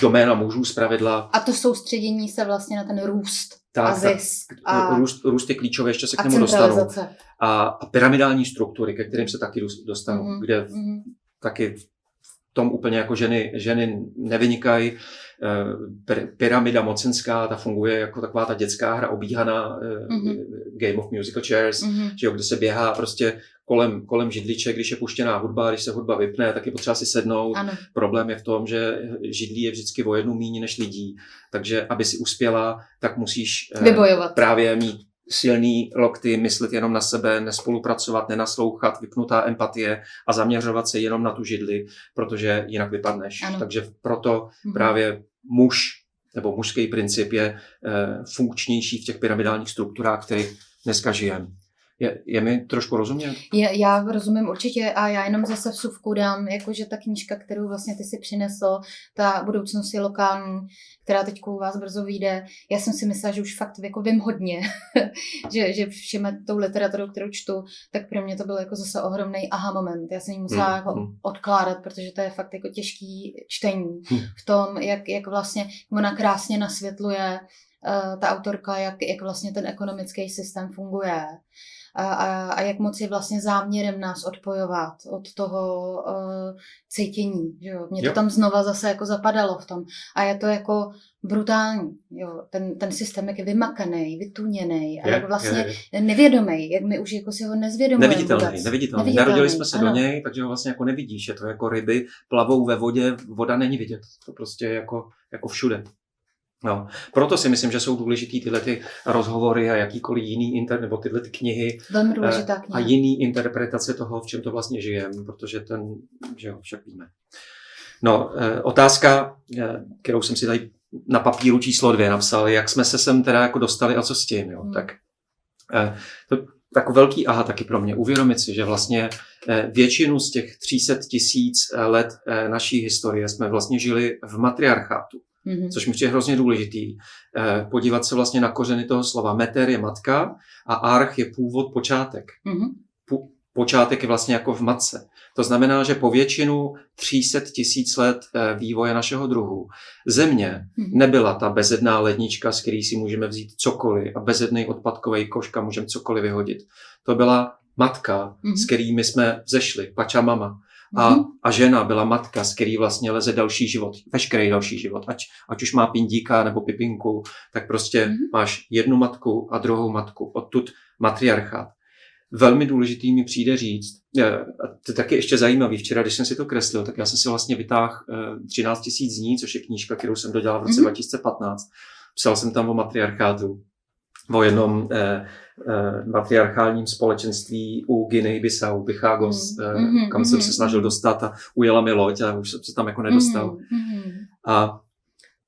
S3: doména mužů z pravidla.
S1: A to soustředění se vlastně na ten růst a
S3: Tak, tak,
S1: zisk a,
S3: růst, růst je klíčové, ještě se k
S1: a
S3: němu dostanu. A, a pyramidální struktury, ke kterým se taky dos- dostanu,
S1: Mhm,
S3: kde
S1: mhm.
S3: taky tom úplně jako ženy, ženy nevynikají. Eh, py- Pyramida mocenská, ta funguje jako taková ta dětská hra obíhaná
S1: Mhm.
S3: Game of Musical Chairs,
S1: Mhm.
S3: že jo, kde se běhá prostě kolem, kolem židliček, když je puštěná hudba, když se hudba vypne, tak je potřeba si sednout.
S1: Ano.
S3: Problém je v tom, že židlí je vždycky o jednu míní než lidí, takže aby si uspěla, tak musíš eh,
S1: Vybojovat.
S3: právě mít silný lokty, myslet jenom na sebe, nespolupracovat, nenaslouchat, vypnutá empatie a zaměřovat se jenom na tu židli, protože jinak vypadneš.
S1: Ano.
S3: Takže proto
S1: Mhm.
S3: právě muž nebo mužský princip je eh, funkčnější v těch pyramidálních strukturách, kterých dneska žijeme. Je, je mi trošku rozumět?
S1: Je, já rozumím určitě a já jenom zase v suvku dám, jakože ta knížka, kterou vlastně ty si přinesl, ta budoucnost je lokální, která teď u vás brzo vyjde. Já jsem si myslela, že už fakt jako vím hodně, [laughs] že, že všem tou literaturou, kterou čtu, tak pro mě to byl jako zase ohromný aha moment. Já jsem ji musela
S3: Mm,
S1: jako
S3: mm.
S1: odkládat, protože to je fakt jako těžký čtení
S3: Hm.
S1: v tom, jak, jak vlastně ona krásně nasvětluje uh, ta autorka, jak, jak vlastně ten ekonomický systém funguje a, a, a jak moc je vlastně záměrem nás odpojovat od toho uh, cítění. Že jo? Mě to
S3: Jo.
S1: tam znova zase jako zapadalo v tom. A je to jako brutální. Jo? Ten, ten systém jak je vymakaný, vytuněný a
S3: Je,
S1: jak vlastně
S3: je, je.
S1: nevědomý, jak my už jako si ho nezvědomujeme
S3: Neviditelný,
S1: vůbec.
S3: neviditelný.
S1: Neviditelný,
S3: Narodili jsme se
S1: ano.
S3: do něj, takže ho vlastně jako nevidíš. Je to jako ryby plavou ve vodě, voda není vidět. To prostě je jako, jako všude. No. Proto si myslím, že jsou důležitý tyhle ty rozhovory a jakýkoliv jiný inter, nebo tyhle ty knihy
S1: Velmi důležitá
S3: a
S1: kniha.
S3: jiný interpretace toho, v čem to vlastně žijeme, protože ten, že jo, však víme. No, eh, otázka, eh, kterou jsem si tady na papíru číslo dvě napsal, jak jsme se sem teda jako dostali a co s tím, jo.
S1: Hmm.
S3: Tak eh, to jako velký aha taky pro mě, uvědomit si, že vlastně eh, většinu z těch 300 tisíc eh, let eh, naší historie jsme vlastně žili v matriarchátu
S1: Mhm.
S3: což mi přijde hrozně důležitý. Eh, Podívat se vlastně na kořeny toho slova. Meter je matka a arch je původ, počátek.
S1: Mhm.
S3: Pu- Počátek je vlastně jako v matce. To znamená, že po většinu 300 tisíc let eh, vývoje našeho druhu země
S1: Mhm.
S3: nebyla ta bezedná lednička, z který si můžeme vzít cokoliv a bezedný odpadkový koška můžeme cokoliv vyhodit. To byla matka,
S1: Mhm.
S3: s kterými jsme vzešli, Pačamama. A,
S1: Mhm.
S3: a žena byla matka, z který vlastně leze další život, veškerý další život. Ať, ať už má pindíka nebo pipinku, tak prostě
S1: Mhm.
S3: máš jednu matku a druhou matku. Odtud matriarchát. Velmi důležitý mi přijde říct, a to je taky ještě zajímavý, včera, když jsem si to kreslil, tak já jsem si vlastně vytáhl eh, 13 000 dní, což je knížka, kterou jsem dodělal v roce
S1: Mhm.
S3: 2015. Psal jsem tam o matriarchátu, o jednom eh, eh, matriarchálním společenství u Guinea-Bissau, Bichagos,
S1: Mhm.
S3: eh,
S1: Mhm,
S3: kam jsem
S1: mhm,
S3: se snažil
S1: mhm.
S3: dostat a ujela mi loď a už jsem se tam jako nedostal.
S1: Mhm. Mhm.
S3: A,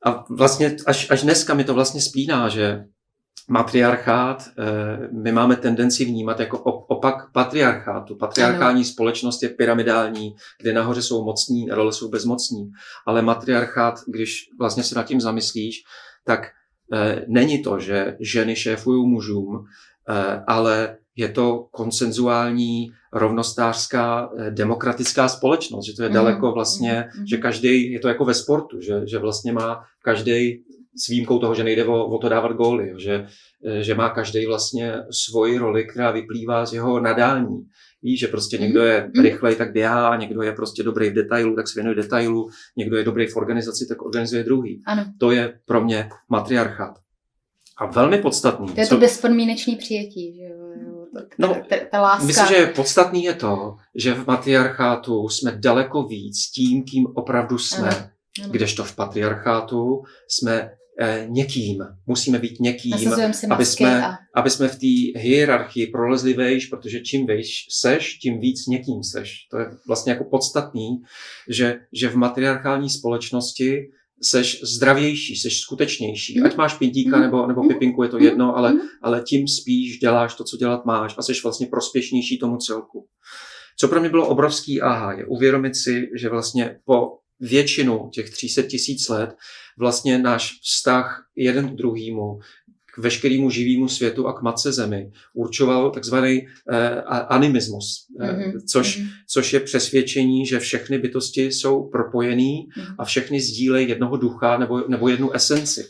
S3: a vlastně až, až dneska mi to vlastně splíná, že matriarchát eh, my máme tendenci vnímat jako op- opak patriarchátu. Patriarchální společnost je pyramidální, kde nahoře jsou mocní, a dole jsou bezmocní. Ale matriarchát, když vlastně se nad tím zamyslíš, tak eh, není to, že ženy šéfují mužům, eh, ale je to konsenzuální, rovnostářská, eh, demokratická společnost, že to je
S1: Mhm,
S3: daleko vlastně,
S1: mhm,
S3: že
S1: mhm.
S3: každý, je to jako ve sportu, že, že vlastně má každý s výjimkou toho, že nejde o, o to dávat góly, jo, že, eh, že má každý vlastně svoji roli, která vyplývá z jeho nadání. Víš, že prostě někdo je rychlej, tak běhá, někdo je prostě dobrý v detailu, tak se věnuje detailu, někdo je dobrý v organizaci, tak organizuje druhý.
S1: Ano,
S3: To je pro mě matriarchát. A velmi podstatný.
S1: to je
S3: co-
S1: to bezpodmínečné přijetí, že jo,
S3: No,
S1: ta, ta, ta láska.
S3: Myslím, že podstatný je to, že v matriarchátu jsme daleko víc tím, kým opravdu jsme,
S1: Ano, ano.
S3: kdežto v patriarchátu jsme eh, někým. Musíme být někým, aby jsme,
S1: a
S3: aby jsme v té hierarchii prolezli vejš, protože čím vejš seš, tím víc někým seš. To je vlastně jako podstatný, že, že v matriarchální společnosti seš zdravější, seš skutečnější.
S1: Mhm.
S3: Ať máš pindíka
S1: Mhm.
S3: nebo, nebo
S1: Mhm.
S3: pipinku, je to
S1: Mhm.
S3: jedno, ale,
S1: Mhm.
S3: ale tím spíš děláš to, co dělat máš a seš vlastně prospěšnější tomu celku. Co pro mě bylo obrovský aha, je uvědomit si, že vlastně po většinu těch 300 tisíc let vlastně náš vztah jeden k druhému, k veškerému živému světu a k matce zemi určoval takzvaný eh, animismus, eh,
S1: Mhm,
S3: což,
S1: mhm.
S3: což je přesvědčení, že všechny bytosti jsou propojený
S1: Mhm.
S3: a všechny sdílejí jednoho ducha nebo, nebo jednu esenci.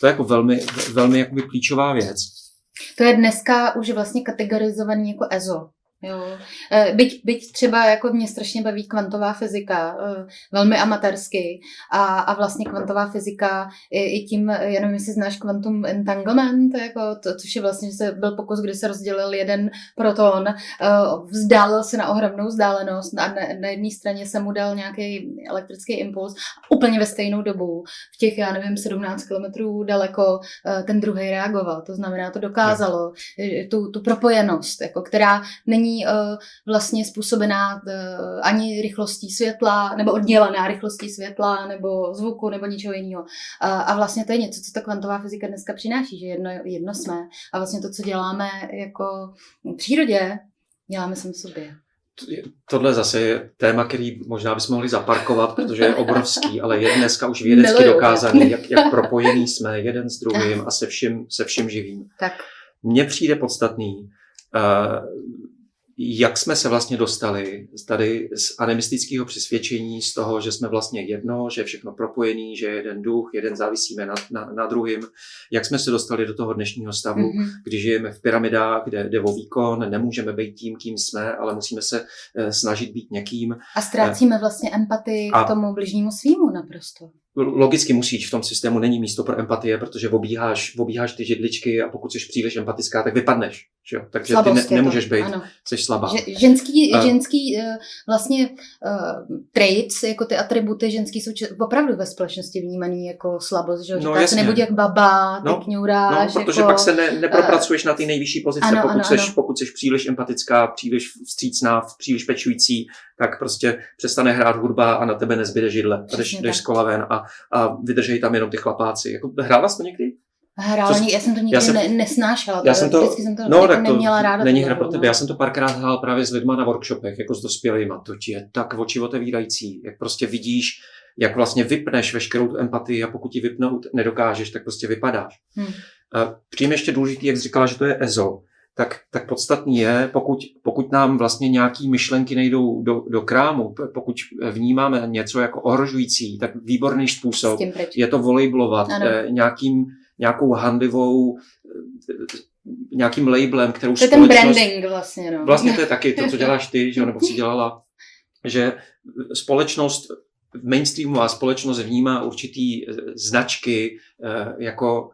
S3: To je jako velmi, velmi jakoby klíčová věc.
S1: To je dneska už vlastně kategorizovaný jako EZO. Jo. Eh, Byť, byť třeba jako mě strašně baví kvantová fyzika, eh, velmi amatérsky a, a vlastně kvantová fyzika i, i tím, jenom jestli znáš quantum entanglement, jako to, což je vlastně, že se byl pokus, kdy se rozdělil jeden proton, eh, vzdálil se na ohromnou vzdálenost a na, na jedné straně se mu dal nějaký elektrický impuls úplně ve stejnou dobu, v těch, já nevím, 17 kilometrů daleko, ten druhý reagoval. To znamená, to dokázalo tu, tu propojenost, jako, která není uh, vlastně způsobená uh, ani rychlostí světla, nebo oddělená rychlostí světla, nebo zvuku, nebo ničeho jiného. A, vlastně to je něco, co ta kvantová fyzika dneska přináší, že jedno, jedno jsme. A vlastně to, co děláme jako v přírodě, děláme sami sobě.
S3: Tohle zase je téma, který možná bychom mohli zaparkovat, protože je obrovský, ale je dneska už vědecky
S1: Miluju.
S3: dokázaný, jak, jak propojení jsme jeden s druhým a se vším, se vším živým.
S1: Tak.
S3: Mně přijde podstatný, uh, jak jsme se vlastně dostali tady z animistického přesvědčení, z toho, že jsme vlastně jedno, že je všechno propojený, že je jeden duch, jeden závisíme na, na, na druhým, jak jsme se dostali do toho dnešního stavu, mm-hmm. kdy žijeme v pyramidách, kde jde o výkon, nemůžeme být tím, kým jsme, ale musíme se uh, snažit být někým.
S1: A ztrácíme vlastně empatii a, k tomu bližnímu svýmu naprosto
S3: logicky musíš, v tom systému není místo pro empatie, protože obíháš, obíháš ty židličky a pokud jsi příliš empatická, tak vypadneš. Že jo? Takže Slabost ty ne, nemůžeš být, ano. jsi slabá. Že,
S1: ženský, uh, ženský uh, vlastně uh, traits, jako ty atributy ženský jsou opravdu ve společnosti vnímaný jako slabost, že no, se nebuď jak baba, no, kňuráš.
S3: No, protože
S1: jako,
S3: pak se ne, nepropracuješ uh, na ty nejvyšší pozice, ano, pokud, ano, seš, ano. pokud jsi příliš empatická, příliš vstřícná, příliš pečující, tak prostě přestane hrát hudba a na tebe nezbyde židle. A jdeš, jdeš z kola ven a, a vydržejí tam jenom ty chlapáci. Jako, hrála jsi to někdy?
S1: Hrála, Co, já jsem to nikdy já jsem, ne, nesnášela.
S3: Já jsem to,
S1: vždycky jsem to
S3: no, tak to neměla ráda. Není hra pro tebe. Já jsem to párkrát hrál právě s lidma na workshopech, jako s dospělými. To ti je tak oči otevírající, jak prostě vidíš, jak vlastně vypneš veškerou tu empatii a pokud ji vypnout nedokážeš, tak prostě vypadáš. Hmm. Přijím ještě důležitý, jak jsi říkala, že to je EZO tak, tak podstatný je, pokud, pokud nám vlastně nějaký myšlenky nejdou do, do krámu, pokud vnímáme něco jako ohrožující, tak výborný způsob je to volejblovat eh, nějakým, nějakou handivou eh, nějakým labelem, kterou
S1: to je ten branding vlastně. No.
S3: Vlastně to je taky to, co [laughs] děláš ty, že, nebo si dělala, že společnost mainstreamová společnost vnímá určitý eh, značky jako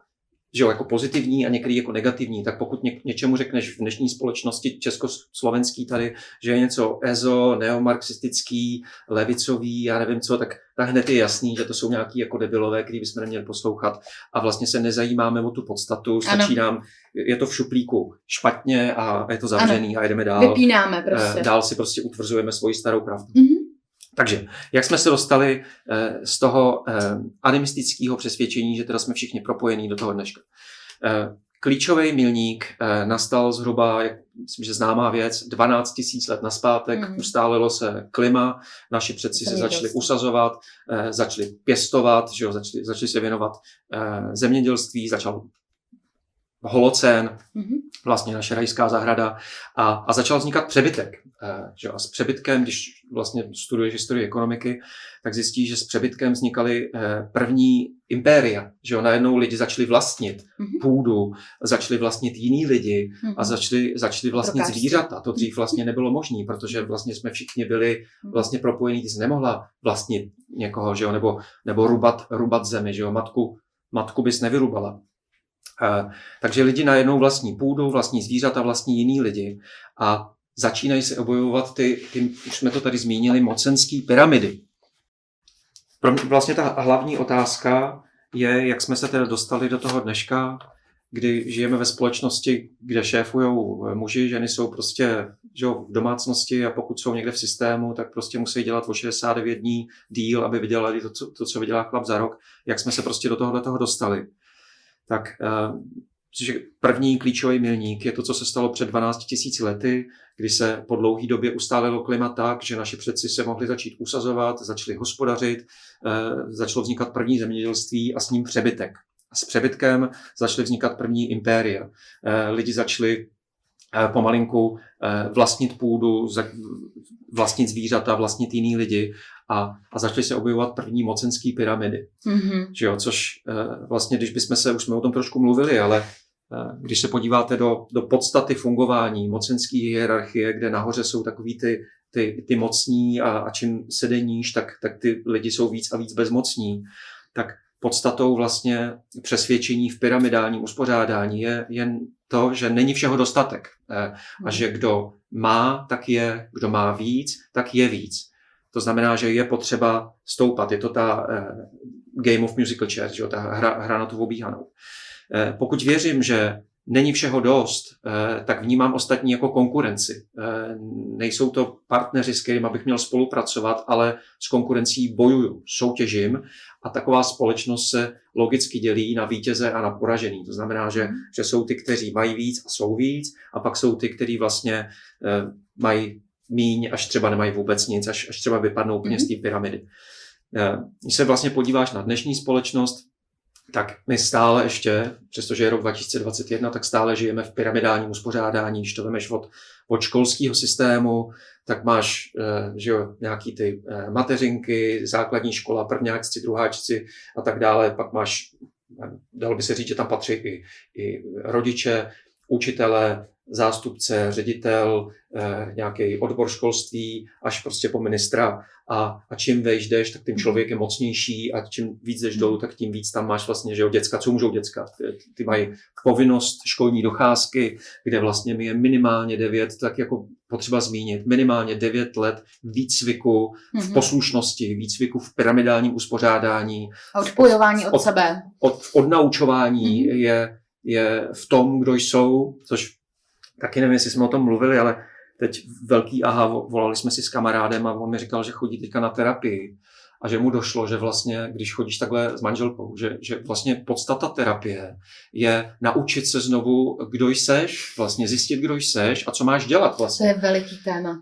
S3: že jo, jako pozitivní a někdy jako negativní, tak pokud ně, něčemu řekneš v dnešní společnosti československý tady, že je něco EZO, neomarxistický, levicový, já nevím co, tak, tak hned je jasný, že to jsou nějaký jako debilové, který bychom neměli poslouchat a vlastně se nezajímáme o tu podstatu, stačí ano. nám, je to v šuplíku špatně a je to zavřený ano. a jdeme dál.
S1: Vypínáme prostě.
S3: Eh, dál si prostě utvrzujeme svoji starou pravdu. Mm-hmm. Takže, jak jsme se dostali eh, z toho eh, animistického přesvědčení, že teda jsme všichni propojení do toho dneška. Eh, klíčový milník nastal zhruba, jak myslím, že známá věc, 12 tisíc let naspátek, mm. ustálilo se klima, naši předci se začali usazovat, začali pěstovat, že jo, začali, začali se věnovat zemědělství, začal holocén, mm-hmm. vlastně naše rajská zahrada a, a začal vznikat přebytek. Eh, že? A s přebytkem, když vlastně studuješ historii ekonomiky, tak zjistíš, že s přebytkem vznikaly eh, první impéria, že jo, najednou lidi začali vlastnit mm-hmm. půdu, začali vlastnit jiný lidi mm-hmm. a začali, začali vlastnit Prokážte. zvířata. To dřív vlastně nebylo možné, protože vlastně jsme všichni byli mhm. vlastně propojení, ty jsi nemohla vlastnit někoho, že jo, nebo, nebo rubat, rubat zemi, že jo, matku, matku bys nevyrubala. Uh, takže lidi najednou vlastní půdu, vlastní zvířata, vlastní jiný lidi a začínají se objevovat ty, ty, už jsme to tady zmínili, mocenský pyramidy. Pro mě vlastně ta hlavní otázka je, jak jsme se teda dostali do toho dneška, kdy žijeme ve společnosti, kde šéfují muži, ženy jsou prostě že v domácnosti a pokud jsou někde v systému, tak prostě musí dělat o 69 dní díl, aby vydělali to, co, to, co vydělá chlap za rok. Jak jsme se prostě do toho, do toho dostali. Tak uh, že první klíčový milník je to, co se stalo před 12 tisíci lety, kdy se po dlouhé době ustálilo klima tak, že naši předci se mohli začít usazovat, začali hospodařit, eh, začalo vznikat první zemědělství a s ním přebytek. A s přebytkem začaly vznikat první impéria. Eh, lidi začali eh, pomalinku vlastnit půdu, vlastnit zvířata, vlastnit jiný lidi a, a začaly se objevovat první mocenské pyramidy. Mm-hmm. Že jo, což vlastně, když bychom se, už jsme o tom trošku mluvili, ale Eh, když se podíváte do, do podstaty fungování mocenské hierarchie, kde nahoře jsou takový ty, ty, ty mocní a, a čím sedeníš, tak, tak ty lidi jsou víc a víc bezmocní, tak podstatou vlastně přesvědčení v pyramidálním uspořádání je jen to, že není všeho dostatek eh, a že kdo má, tak je, kdo má víc, tak je víc. To znamená, že je potřeba stoupat. Je to ta uh, Game of Musical Chairs, že jo, ta hra, hra na tu obíhanou. Eh, pokud věřím, že není všeho dost, eh, tak vnímám ostatní jako konkurenci. Eh, nejsou to partneři, s kterými bych měl spolupracovat, ale s konkurencí bojuju, soutěžím a taková společnost se logicky dělí na vítěze a na poražený. To znamená, že, že jsou ty, kteří mají víc a jsou víc a pak jsou ty, kteří vlastně mají míň, až třeba nemají vůbec nic, až, až třeba vypadnou úplně z té pyramidy. Když se vlastně podíváš na dnešní společnost, tak my stále ještě, přestože je rok 2021, tak stále žijeme v pyramidálním uspořádání, když to vemeš od, od školského systému, tak máš eh, že jo, nějaký ty eh, mateřinky, základní škola, prvňáčci, druháčci a tak dále, pak máš, dalo by se říct, že tam patří i, i rodiče, učitele, zástupce, ředitel, eh, nějaký odbor školství, až prostě po ministra. A, a čím vejš jdeš, tak tím člověk je mocnější a čím víc jdeš dolů, tak tím víc tam máš vlastně, že jo, děcka, co můžou děcka. Ty, ty mají povinnost školní docházky, kde vlastně mi je minimálně devět, tak jako potřeba zmínit, minimálně devět let výcviku v mhm. poslušnosti, výcviku v pyramidálním uspořádání.
S1: A odpojování od, od sebe.
S3: Od, odnaučování mm-hmm. je, je v tom, kdo jsou, což taky nevím, jestli jsme o tom mluvili, ale teď velký aha, volali jsme si s kamarádem a on mi říkal, že chodí teďka na terapii a že mu došlo, že vlastně, když chodíš takhle s manželkou, že, že vlastně podstata terapie je naučit se znovu, kdo jseš, vlastně zjistit, kdo jseš a co máš dělat vlastně.
S1: To je veliký téma.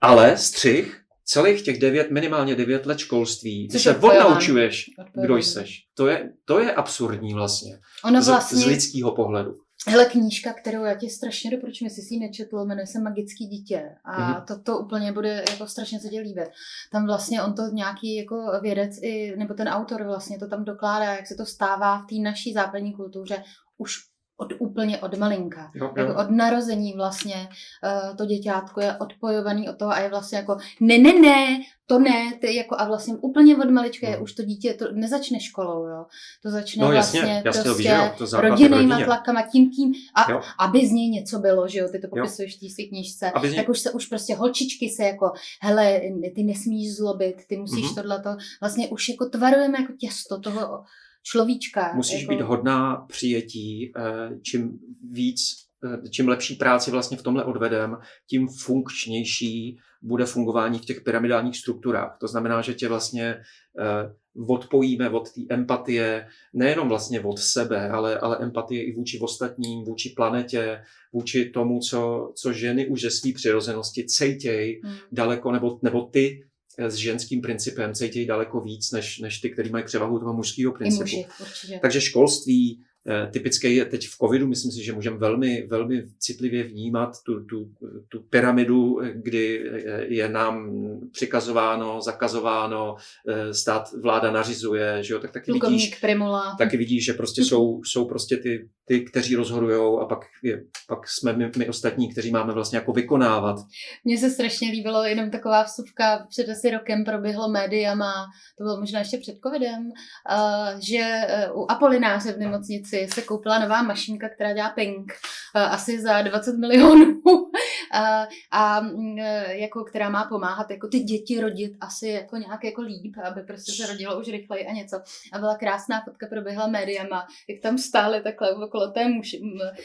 S3: Ale střih, celých těch devět, minimálně devět let školství, ty se odnaučuješ, kdo jseš. To je, to je absurdní vlastně.
S1: Ono vlastně...
S3: Z, z lidského pohledu.
S1: Hele, knížka, kterou já ti strašně doporučuji, jestli jsi ji nečetl, jmenuje se Magický dítě a mm-hmm. to, to úplně bude jako strašně se tě líbit. Tam vlastně on to nějaký jako vědec, i, nebo ten autor vlastně to tam dokládá, jak se to stává v té naší západní kultuře už od úplně od malinka. Jo, jo. Jako od narození vlastně uh, to děťátko je odpojovaný od toho a je vlastně jako ne, ne, ne, to ne, ty jako a vlastně úplně od malička je no. už to dítě, to nezačne školou, jo. To začne
S3: no,
S1: jasně,
S3: jasně,
S1: prostě
S3: jasně, jo, to
S1: rodinnýma tlakama, tím, tím, a jo. aby z něj něco bylo, že jo, ty to popisuješ v té své knížce, něj... tak už se už prostě holčičky se jako, hele, ty nesmíš zlobit, ty musíš mm-hmm. tohleto, vlastně už jako tvarujeme jako těsto toho človíčka.
S3: Musíš
S1: jako...
S3: být hodná přijetí, eh, čím víc, eh, čím lepší práci vlastně v tomhle odvedem, tím funkčnější bude fungování v těch pyramidálních strukturách. To znamená, že tě vlastně eh, odpojíme od té empatie, nejenom vlastně od sebe, ale, ale empatie i vůči ostatním, vůči planetě, vůči tomu, co, co ženy už ze své přirozenosti cejtějí hmm. daleko, nebo, nebo ty s ženským principem cítí daleko víc, než, než ty, který mají převahu toho mužského principu.
S1: Muži,
S3: Takže školství, Eh, typické je teď v covidu, myslím si, že můžeme velmi, velmi citlivě vnímat tu, tu, tu pyramidu, kdy eh, je nám přikazováno, zakazováno, eh, stát, vláda nařizuje, že jo, tak taky vidíš,
S1: Primula.
S3: taky vidíš, že prostě [laughs] jsou, jsou prostě ty, ty, kteří rozhodují a pak, je, pak jsme my, my ostatní, kteří máme vlastně jako vykonávat.
S1: Mně se strašně líbilo, jenom taková vsuvka před asi rokem proběhlo médiama, to bylo možná ještě před covidem, že u Apolináře v nemocnici se koupila nová mašinka, která dělá ping, eh, asi za 20 milionů, a, a mm, eh, jako, která má pomáhat jako ty děti rodit asi jako nějak jako líp, aby prostě se rodilo už rychleji a něco. A byla krásná fotka, proběhla médiama, jak tam stály takhle okolo té muž,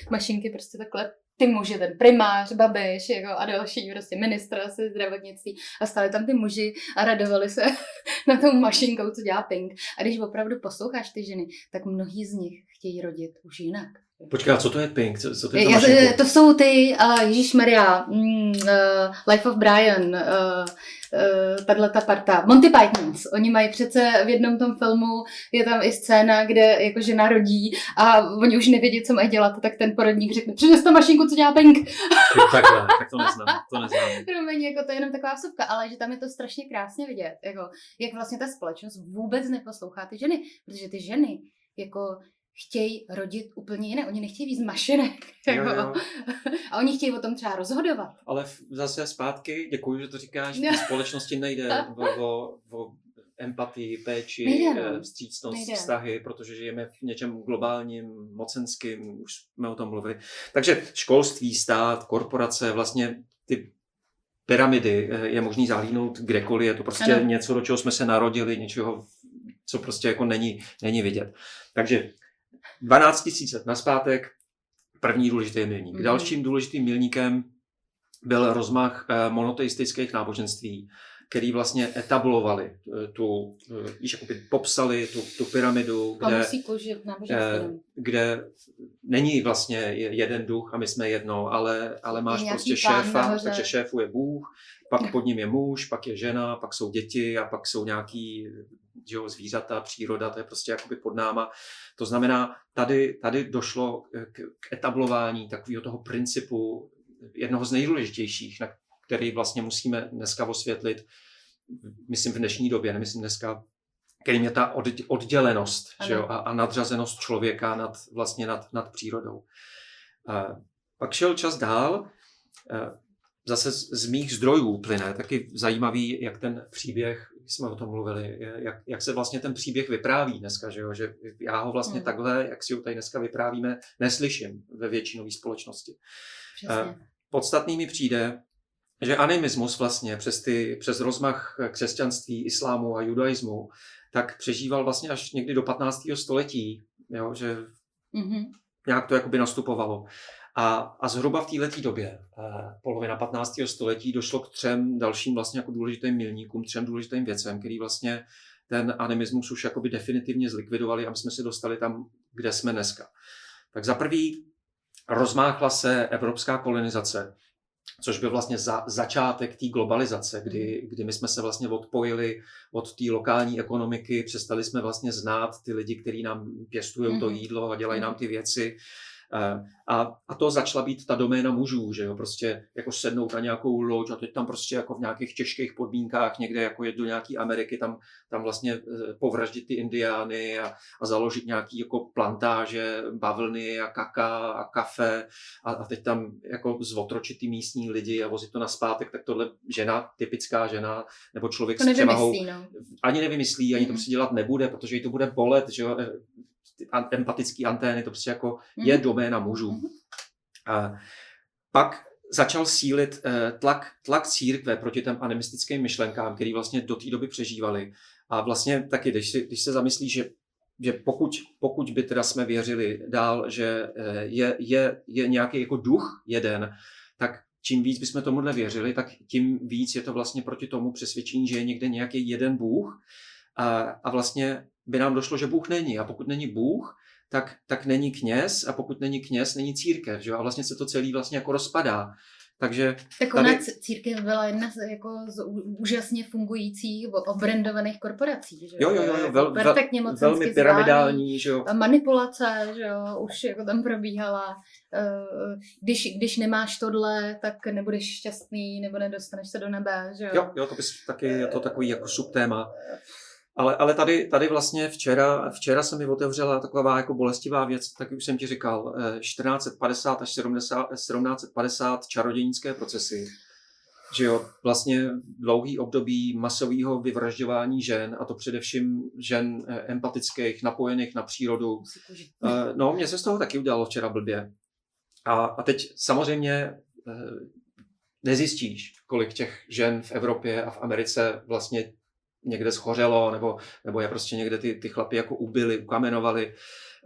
S1: mašinky, prostě takhle ty muži, ten primář, babiš jako, a další prostě ministr asi zdravotnictví a stáli tam ty muži a radovali se [laughs] na tou mašinkou, co dělá Pink. A když opravdu posloucháš ty ženy, tak mnohí z nich chtějí rodit už jinak.
S3: Počkej, co to je Pink? Co, co to, je Já,
S1: to jsou ty, uh, Ježíš Maria, mm, uh, Life of Brian, uh, uh, tahle ta parta, Monty Pythons. Oni mají přece v jednom tom filmu, je tam i scéna, kde jako žena rodí a oni už nevědí, co mají dělat, tak ten porodník řekne, přines to mašinku, co dělá Pink.
S3: Takhle, tak to neznám, to neznám. [laughs]
S1: Promiň, jako to je jenom taková vsuvka, ale že tam je to strašně krásně vidět, jako, jak vlastně ta společnost vůbec neposlouchá ty ženy, protože ty ženy jako chtějí rodit úplně jiné. Oni nechtějí víc mašinek. [laughs] Jako, jo, jo. A oni chtějí o tom třeba rozhodovat.
S3: Ale zase zpátky, děkuji, že to říkáš, v společnosti nejde o, o, o empatii, péči, nejde, no. Eh, vstřícnost, nejde. vztahy, protože žijeme v něčem globálním, mocenským, už jsme o tom mluvili. Takže školství, stát, korporace, vlastně ty pyramidy eh, je možný zahlínout kdekoliv, je to prostě ano. něco, do čeho jsme se narodili, něčeho, co prostě jako není, není vidět. Takže 12 tisíc let naspátek, první důležitý milník. Mm-hmm. Dalším důležitým milníkem byl rozmach eh, monoteistických náboženství, který vlastně etablovali eh, tu, eh, víš, jakoby popsali tu, tu pyramidu, kde, eh, kde není vlastně je- jeden duch a my jsme jedno, ale, ale máš
S1: nějaký
S3: prostě šéfa,
S1: nahoře.
S3: takže šéfu je Bůh, pak pod ním je muž, pak je žena, pak jsou děti a pak jsou nějaký že jo, zvířata, příroda, to je prostě jakoby pod náma. To znamená, tady, tady došlo k, k etablování takového toho principu, jednoho z nejdůležitějších, na který vlastně musíme dneska osvětlit, myslím v dnešní době, nemyslím dneska, kterým je ta od, oddělenost že jo, a, a nadřazenost člověka nad, vlastně nad, nad přírodou. A pak šel čas dál, zase z, z mých zdrojů plyne, taky zajímavý, jak ten příběh, jsme o tom mluvili, jak, jak se vlastně ten příběh vypráví dneska, že, jo? že já ho vlastně
S1: Hmm.
S3: takhle, jak si ho tady dneska vyprávíme, neslyším ve většinové společnosti.
S1: Přesně.
S3: Podstatný mi přijde, že animismus vlastně přes, ty, přes rozmach křesťanství, islámu a judaismu, tak přežíval vlastně až někdy do 15. století, jo, že
S1: Mhm.
S3: nějak to jakoby nastupovalo. A, a zhruba v této době, eh, polovina 15. století, došlo k třem dalším vlastně jako důležitým milníkům, třem důležitým věcem, který vlastně ten animismus už jakoby definitivně zlikvidovali a my jsme se dostali tam, kde jsme dneska. Tak za prvý rozmáchla se evropská kolonizace, což byl vlastně za, začátek té globalizace, kdy, kdy my jsme se vlastně odpojili od té lokální ekonomiky, přestali jsme vlastně znát ty lidi, kteří nám pěstují to
S1: Mhm.
S3: jídlo a dělají nám
S1: Mhm.
S3: ty věci. Eh, A, a to začala být ta doména mužů, že jo, prostě jako sednout na nějakou loď a teď tam prostě jako v nějakých těžkých podmínkách někde jako jet do nějaké Ameriky, tam, tam vlastně eh, povraždit ty indiány a, a založit nějaký jako plantáže, bavlny a kaka a kafe a, a teď tam jako zotročit ty místní lidi a vozit to na zpátek, tak tohle žena, typická žena, nebo člověk
S1: To
S3: s převahou,
S1: no.
S3: ani nevymyslí, ani to
S1: Mhm.
S3: prostě dělat nebude, protože jí to bude bolet, že jo, empatický antény, to prostě jako je
S1: Mhm.
S3: doména mužů.
S1: Mhm.
S3: A pak začal sílit eh, tlak, tlak církve proti těm animistickým myšlenkám, který vlastně do té doby přežívali. A vlastně taky, když, si, když se zamyslíš, že, že pokud, pokud by teda jsme věřili dál, že eh, je, je, je nějaký jako duch jeden, tak čím víc bychom tomuhle věřili, tak tím víc je to vlastně proti tomu přesvědčení, že je někde nějaký jeden Bůh a, a vlastně by nám došlo, že Bůh není. A pokud není Bůh, tak, tak není kněz a pokud není kněz, není církev. Že? A vlastně se to celý vlastně jako rozpadá. Takže
S1: Tak
S3: Tady-
S1: ona c- církev byla jedna z, jako z úžasně fungujících, o- obrandovaných korporací. Že?
S3: jo, jo, jo, jo
S1: Jako
S3: vel, vel,
S1: perfektně mocensky
S3: velmi pyramidální, že jo.
S1: Manipulace, že jo, už jako tam probíhala. Eh, Když, když nemáš tohle, tak nebudeš šťastný, nebo nedostaneš se do nebe, že jo.
S3: Jo, jo, to bys taky, je to takový jako subtéma. Ale, ale tady, tady vlastně včera, včera se mi otevřela taková jako bolestivá věc, tak už jsem ti říkal, eh, 1450 až 70, 1750 čarodějnické procesy, že jo, vlastně dlouhý období masového vyvražďování žen, a to především žen eh, empatických, napojených na přírodu. Eh, No, mně se z toho taky udělalo včera blbě. A, a teď samozřejmě eh, nezjistíš, kolik těch žen v Evropě a v Americe vlastně někde schořelo, nebo, nebo je prostě někde ty, ty chlapy jako ubili, ukamenovali.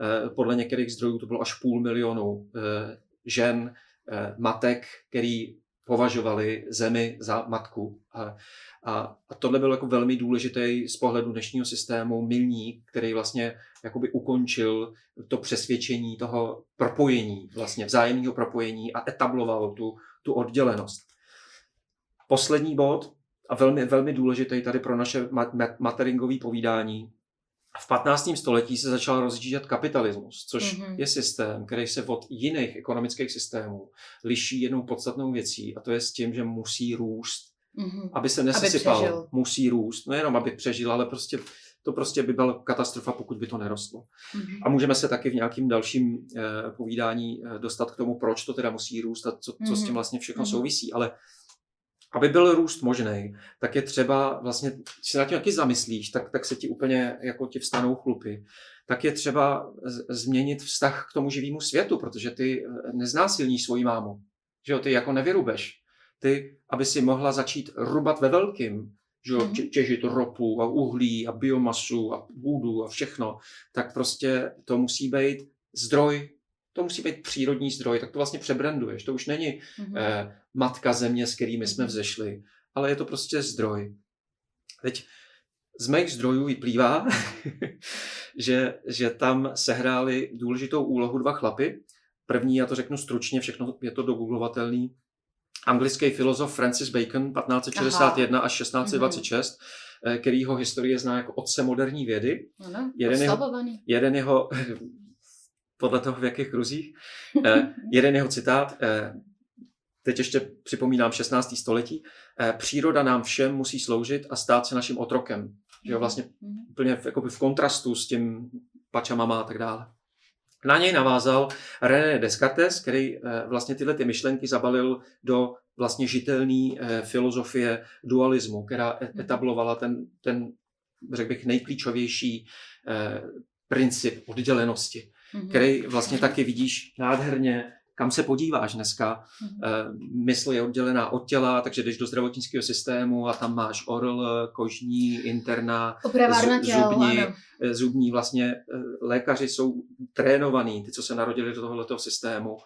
S3: Eh, Podle některých zdrojů to bylo až půl milionu eh, žen, eh, matek, který považovali zemi za matku. A, a, tohle byl jako velmi důležitý z pohledu dnešního systému milník, který vlastně jakoby ukončil to přesvědčení toho propojení, vlastně vzájemného propojení a etabloval tu, tu oddělenost. Poslední bod, a velmi, velmi důležitý tady pro naše ma- ma- materingové povídání, v 15. století se začal rozjíždět kapitalismus, což
S1: Mhm.
S3: mm-hmm. je systém, který se od jiných ekonomických systémů liší jednou podstatnou věcí, a to je s tím, že musí růst
S1: Mhm.
S3: aby se nesesypal,
S1: přežil.
S3: musí růst. No jenom, aby přežil, ale prostě to prostě by byla katastrofa, pokud by to nerostlo.
S1: Mhm.
S3: A můžeme se taky v nějakým dalším eh, povídání eh, dostat k tomu, proč to teda musí růst a co, co s tím
S1: Mhm.
S3: vlastně všechno
S1: Mhm.
S3: souvisí. Ale aby byl růst možný, tak je třeba vlastně, když se na tím taky zamyslíš, tak, tak se ti úplně jako ti vstanou chlupy. Tak je třeba z- změnit vztah k tomu živému světu, protože ty eh, neznásilníš svoji mámu. Že jo, ty jako nevyrubeš. Ty, aby si mohla začít rubat ve velkým, že jo,
S1: Mhm.
S3: tě- těžit ropu a uhlí a biomasu a půdu a všechno, tak prostě to musí být zdroj, to musí být přírodní zdroj, tak to vlastně přebranduješ. To už není
S1: Mhm.
S3: eh, matka země, s kterými jsme
S1: Mhm.
S3: vzešli, ale je to prostě zdroj. Teď z mých zdrojů vyplývá, [laughs] že, že tam sehráli důležitou úlohu dva chlapy. První, já to řeknu stručně, všechno je to dogoogovatelný, anglický filozof Francis Bacon 1561 Aha. až 1626, mm-hmm. kterýho historie zná jako otce moderní vědy.
S1: Ano, jeden, jeho,
S3: jeden jeho, [laughs] podle toho v jakých kruzích, eh, jeden jeho citát, eh, teď ještě připomínám 16. století, příroda nám všem musí sloužit a stát se naším otrokem. Že jo, mhm. vlastně mm-hmm. úplně v, v kontrastu s tím pačamama a tak dále. Na něj navázal René Descartes, který eh, vlastně tyhle ty myšlenky zabalil do vlastně žitelné eh, filozofie dualismu, která e- mhm. etablovala ten, ten řekl bych, nejklíčovější eh, princip oddělenosti, mm-hmm. který vlastně taky vidíš nádherně kam se podíváš dneska. Mm-hmm. Mysl je oddělená od těla, takže jdeš do zdravotnického systému a tam máš orl, kožní, interna,
S1: z,
S3: zubní, ano. Eh, zubní. Vlastně eh, lékaři jsou trénovaní, ty, co se narodili do tohoto systému,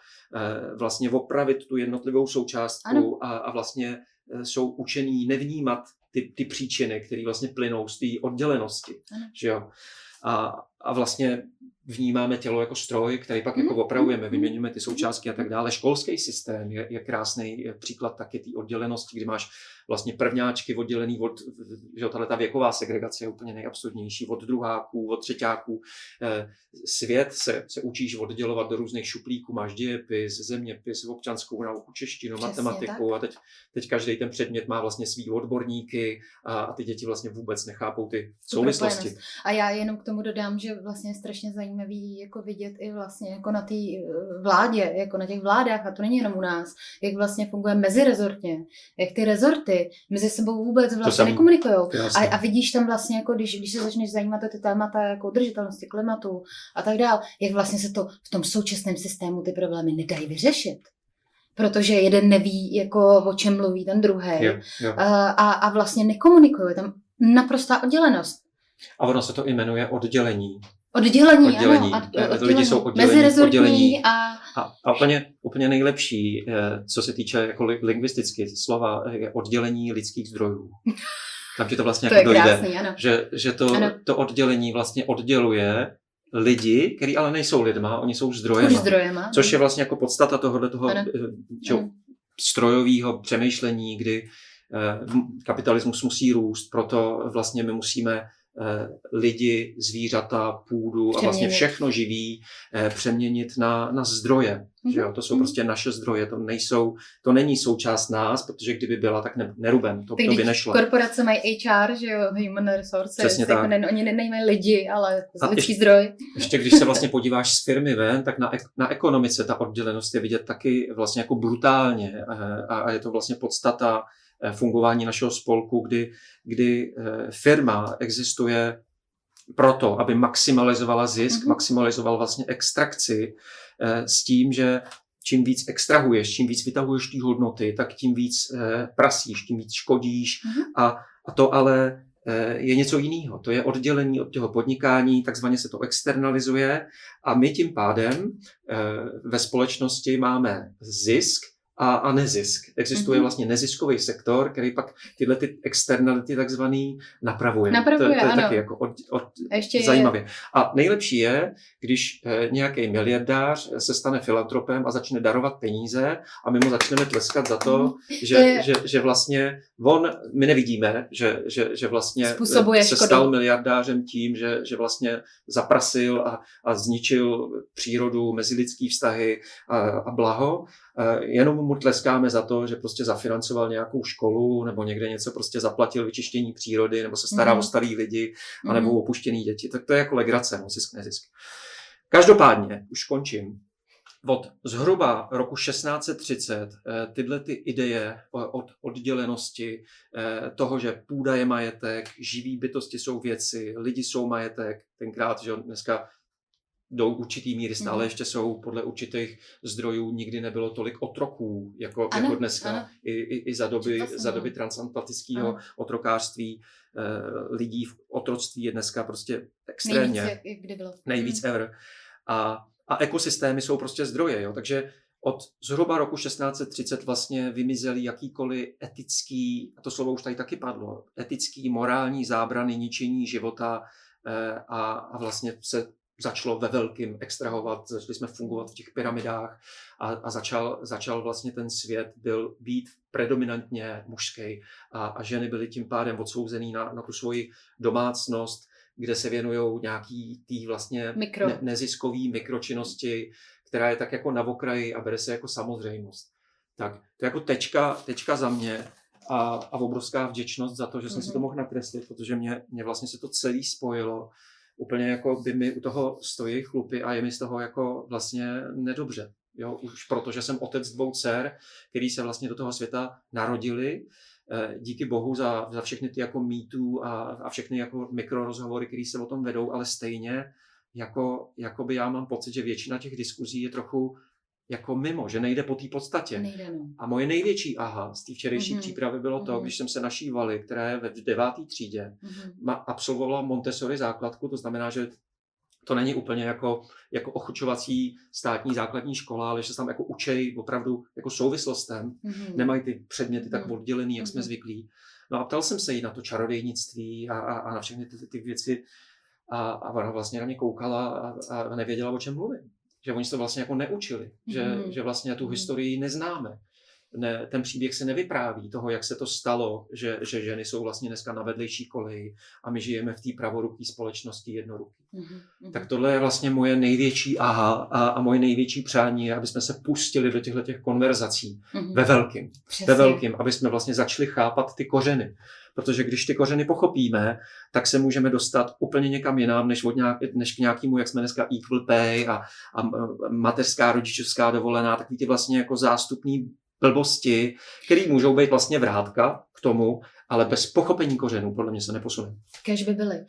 S3: vlastně opravit tu jednotlivou součástku a, a vlastně jsou učení nevnímat ty, ty příčiny, které vlastně plynou z té oddělenosti. Že jo? A, a vlastně vnímáme tělo jako stroj, který pak jako mhm, opravujeme, mhm. vyměňujeme ty součástky a tak dále. Školský systém je, je krásný příklad taky té oddělenosti, kdy máš vlastně prvňáčky oddělený od, že tahle ta věková segregace je úplně nejabsurdnější, od druháků, od třetíáků. Eh, svět se, se učíš oddělovat do různých šuplíků, máš dějepis, zeměpis, občanskou nauku, češtinu, Přesně matematiku tak. a teď, teď každý ten předmět má vlastně svý odborníky a, a ty děti vlastně vůbec nechápou ty souvislosti.
S1: A já jenom k tomu dodám, že vlastně je strašně zajímavý jako vidět i vlastně jako na té eh, vládě, jako na těch vládách, a to není jenom u nás, jak vlastně funguje mezirezortně, jak ty rezorty ty mezi sebou vůbec vlastně nekomunikují. A, a vidíš tam vlastně, jako když, když se začneš zajímat o ty témata jako udržitelnosti klimatu a tak dále, jak vlastně se to v tom současném systému ty problémy nedají vyřešit protože jeden neví, jako o čem mluví ten druhý a, a vlastně nekomunikuje, tam naprostá oddělenost.
S3: A ono se to jmenuje oddělení.
S1: Oddělení, oddělení. ano.
S3: Od, oddělení. Lidi jsou oddělení. oddělení. A... A, a úplně, úplně nejlepší, eh, co se týče jako lingvisticky slova, je oddělení lidských zdrojů. [laughs] Tam ti to vlastně
S1: to
S3: jako dojde,
S1: krásný, ano.
S3: že, že to, ano. to oddělení vlastně odděluje lidi, kteří ale nejsou lidma, oni jsou zdrojema.
S1: zdrojema.
S3: Což je vlastně jako podstata tohohle toho eh, strojového přemýšlení, kdy eh, kapitalismus musí růst, proto vlastně my musíme Eh, lidi, zvířata, půdu přeměnit. a vlastně všechno živý eh, přeměnit na, na zdroje. Mm-hmm. Že jo? To jsou mm-hmm. prostě naše zdroje, to nejsou, to není součást nás, protože kdyby byla, tak ne, nerubem, to, to by nešlo.
S1: Korporace mají HR, že jo, human resources,
S3: Přesně
S1: jako
S3: tak.
S1: Ne, oni nemají lidi, ale lidský ještě, zdroj.
S3: Ještě když se vlastně podíváš z firmy ven, tak na, na ekonomice ta oddělenost je vidět taky vlastně jako brutálně eh, a, a je to vlastně podstata Eh, fungování našeho spolku, kdy, kdy eh, firma existuje proto, aby maximalizovala zisk, mm-hmm. maximalizoval vlastně extrakci eh, s tím, že čím víc extrahuješ, čím víc vytahuješ ty hodnoty, tak tím víc prasíš, tím víc škodíš mm-hmm. a, a to ale je něco jiného. To je oddělení od toho podnikání, takzvaně se to externalizuje a my tím pádem ve společnosti máme zisk, a, a nezisk. Existuje mm-hmm. vlastně neziskový sektor, který pak tyhle ty externality takzvaný napravuje.
S1: Napravuje, to, to je
S3: ano. taky jako od, od, Ještě zajímavě. Je. A nejlepší je, když eh, nějaký miliardář se stane filantropem a začne darovat peníze a my mu začneme tleskat za to, mm. že, je... že, že vlastně on, my nevidíme, že, že, že vlastně
S1: Způsobuje
S3: se
S1: škodu.
S3: stal miliardářem tím, že, že vlastně zaprasil a, a zničil přírodu, mezilidský vztahy a, a blaho Eh, jenom mu tleskáme za to, že prostě zafinancoval nějakou školu nebo někde něco prostě zaplatil vyčištění přírody nebo se stará mm. o starý lidi mm. nebo o opuštěný děti. Tak to je jako legrace, no, zisk, nezisk. Každopádně, už končím. Od zhruba roku 1630 eh, tyhle ty ideje od oddělenosti, eh, toho, že půda je majetek, živý bytosti jsou věci, lidi jsou majetek, tenkrát, že dneska do určitý míry stále mm. ještě jsou podle určitých zdrojů nikdy nebylo tolik otroků jako, ano, jako dneska ano. I, i, i za doby, za doby transatlantického otrokářství eh, lidí v otroctví je dneska prostě extrémně
S1: nejvíc, jak, kdy bylo.
S3: nejvíc mm. ever a, a ekosystémy jsou prostě zdroje, jo? takže od zhruba roku 1630 vlastně vymizely jakýkoliv etický, a to slovo už tady taky padlo, etický, morální zábrany ničení života eh, a, a vlastně se začalo ve velkým extrahovat, začali jsme fungovat v těch pyramidách a, a začal, začal vlastně ten svět byl být predominantně mužský a, a ženy byly tím pádem odsouzený na, na tu svoji domácnost, kde se věnují nějaký tý vlastně
S1: Mikro.
S3: ne, neziskový mikročinnosti, která je tak jako na okraji a bere se jako samozřejmost. Tak to je jako tečka, tečka za mě a, a obrovská vděčnost za to, že jsem mm-hmm. si to
S1: Mhm.
S3: mohl nakreslit, protože mě, mě vlastně se to celé spojilo. Úplně jako by mi u toho stojí chlupy a je mi z toho jako vlastně nedobře. Jo, už protože jsem otec dvou dcer, který se vlastně do toho světa narodili. Eh, Díky bohu za, za všechny ty jako mýtů a, a všechny jako mikrorozhovory, které se o tom vedou, ale stejně jako, jako by já mám pocit, že většina těch diskuzí je trochu jako mimo, že nejde po té podstatě.
S1: Nejde, no.
S3: A moje největší aha z té včerejší
S1: Mhm.
S3: mm-hmm. přípravy bylo to,
S1: Mhm.
S3: když jsem se naší Vali, která je ve deváté třídě,
S1: Mhm.
S3: ma, absolvovala Montessori základku, to znamená, že to není úplně jako, jako ochučovací státní základní škola, ale že se tam jako učej opravdu jako souvislostem.
S1: Mhm.
S3: Nemají ty předměty tak
S1: Mhm.
S3: oddělený, jak jsme
S1: Mhm.
S3: zvyklí. No a ptal jsem se jí na to čarodějnictví a, a, a na všechny ty, ty věci a, a ona vlastně na mě koukala a, a nevěděla, o čem mluvím. Že oni se to vlastně jako neučili, že,
S1: Mhm.
S3: že vlastně tu
S1: Mhm.
S3: historii neznáme. Ne, ten příběh se nevypráví toho, jak se to stalo, že, že ženy jsou vlastně dneska na vedlejší koleji a my žijeme v té pravoruký společnosti jednoruký.
S1: Mhm. Mhm.
S3: Tak tohle je vlastně moje největší aha a, a moje největší přání, aby jsme se pustili do těchto těch konverzací
S1: Mhm.
S3: ve velkým
S1: Přesně.
S3: ve velkým, aby jsme vlastně začali chápat ty kořeny. Protože když ty kořeny pochopíme, tak se můžeme dostat úplně někam jinam, než, od nějak, než k nějakému, jak jsme dneska equal pay a, a mateřská, rodičovská dovolená, takový ty vlastně jako zástupní blbosti, které můžou být vlastně vrátka k tomu, ale bez pochopení kořenů podle mě se neposune.
S1: Kež by byly.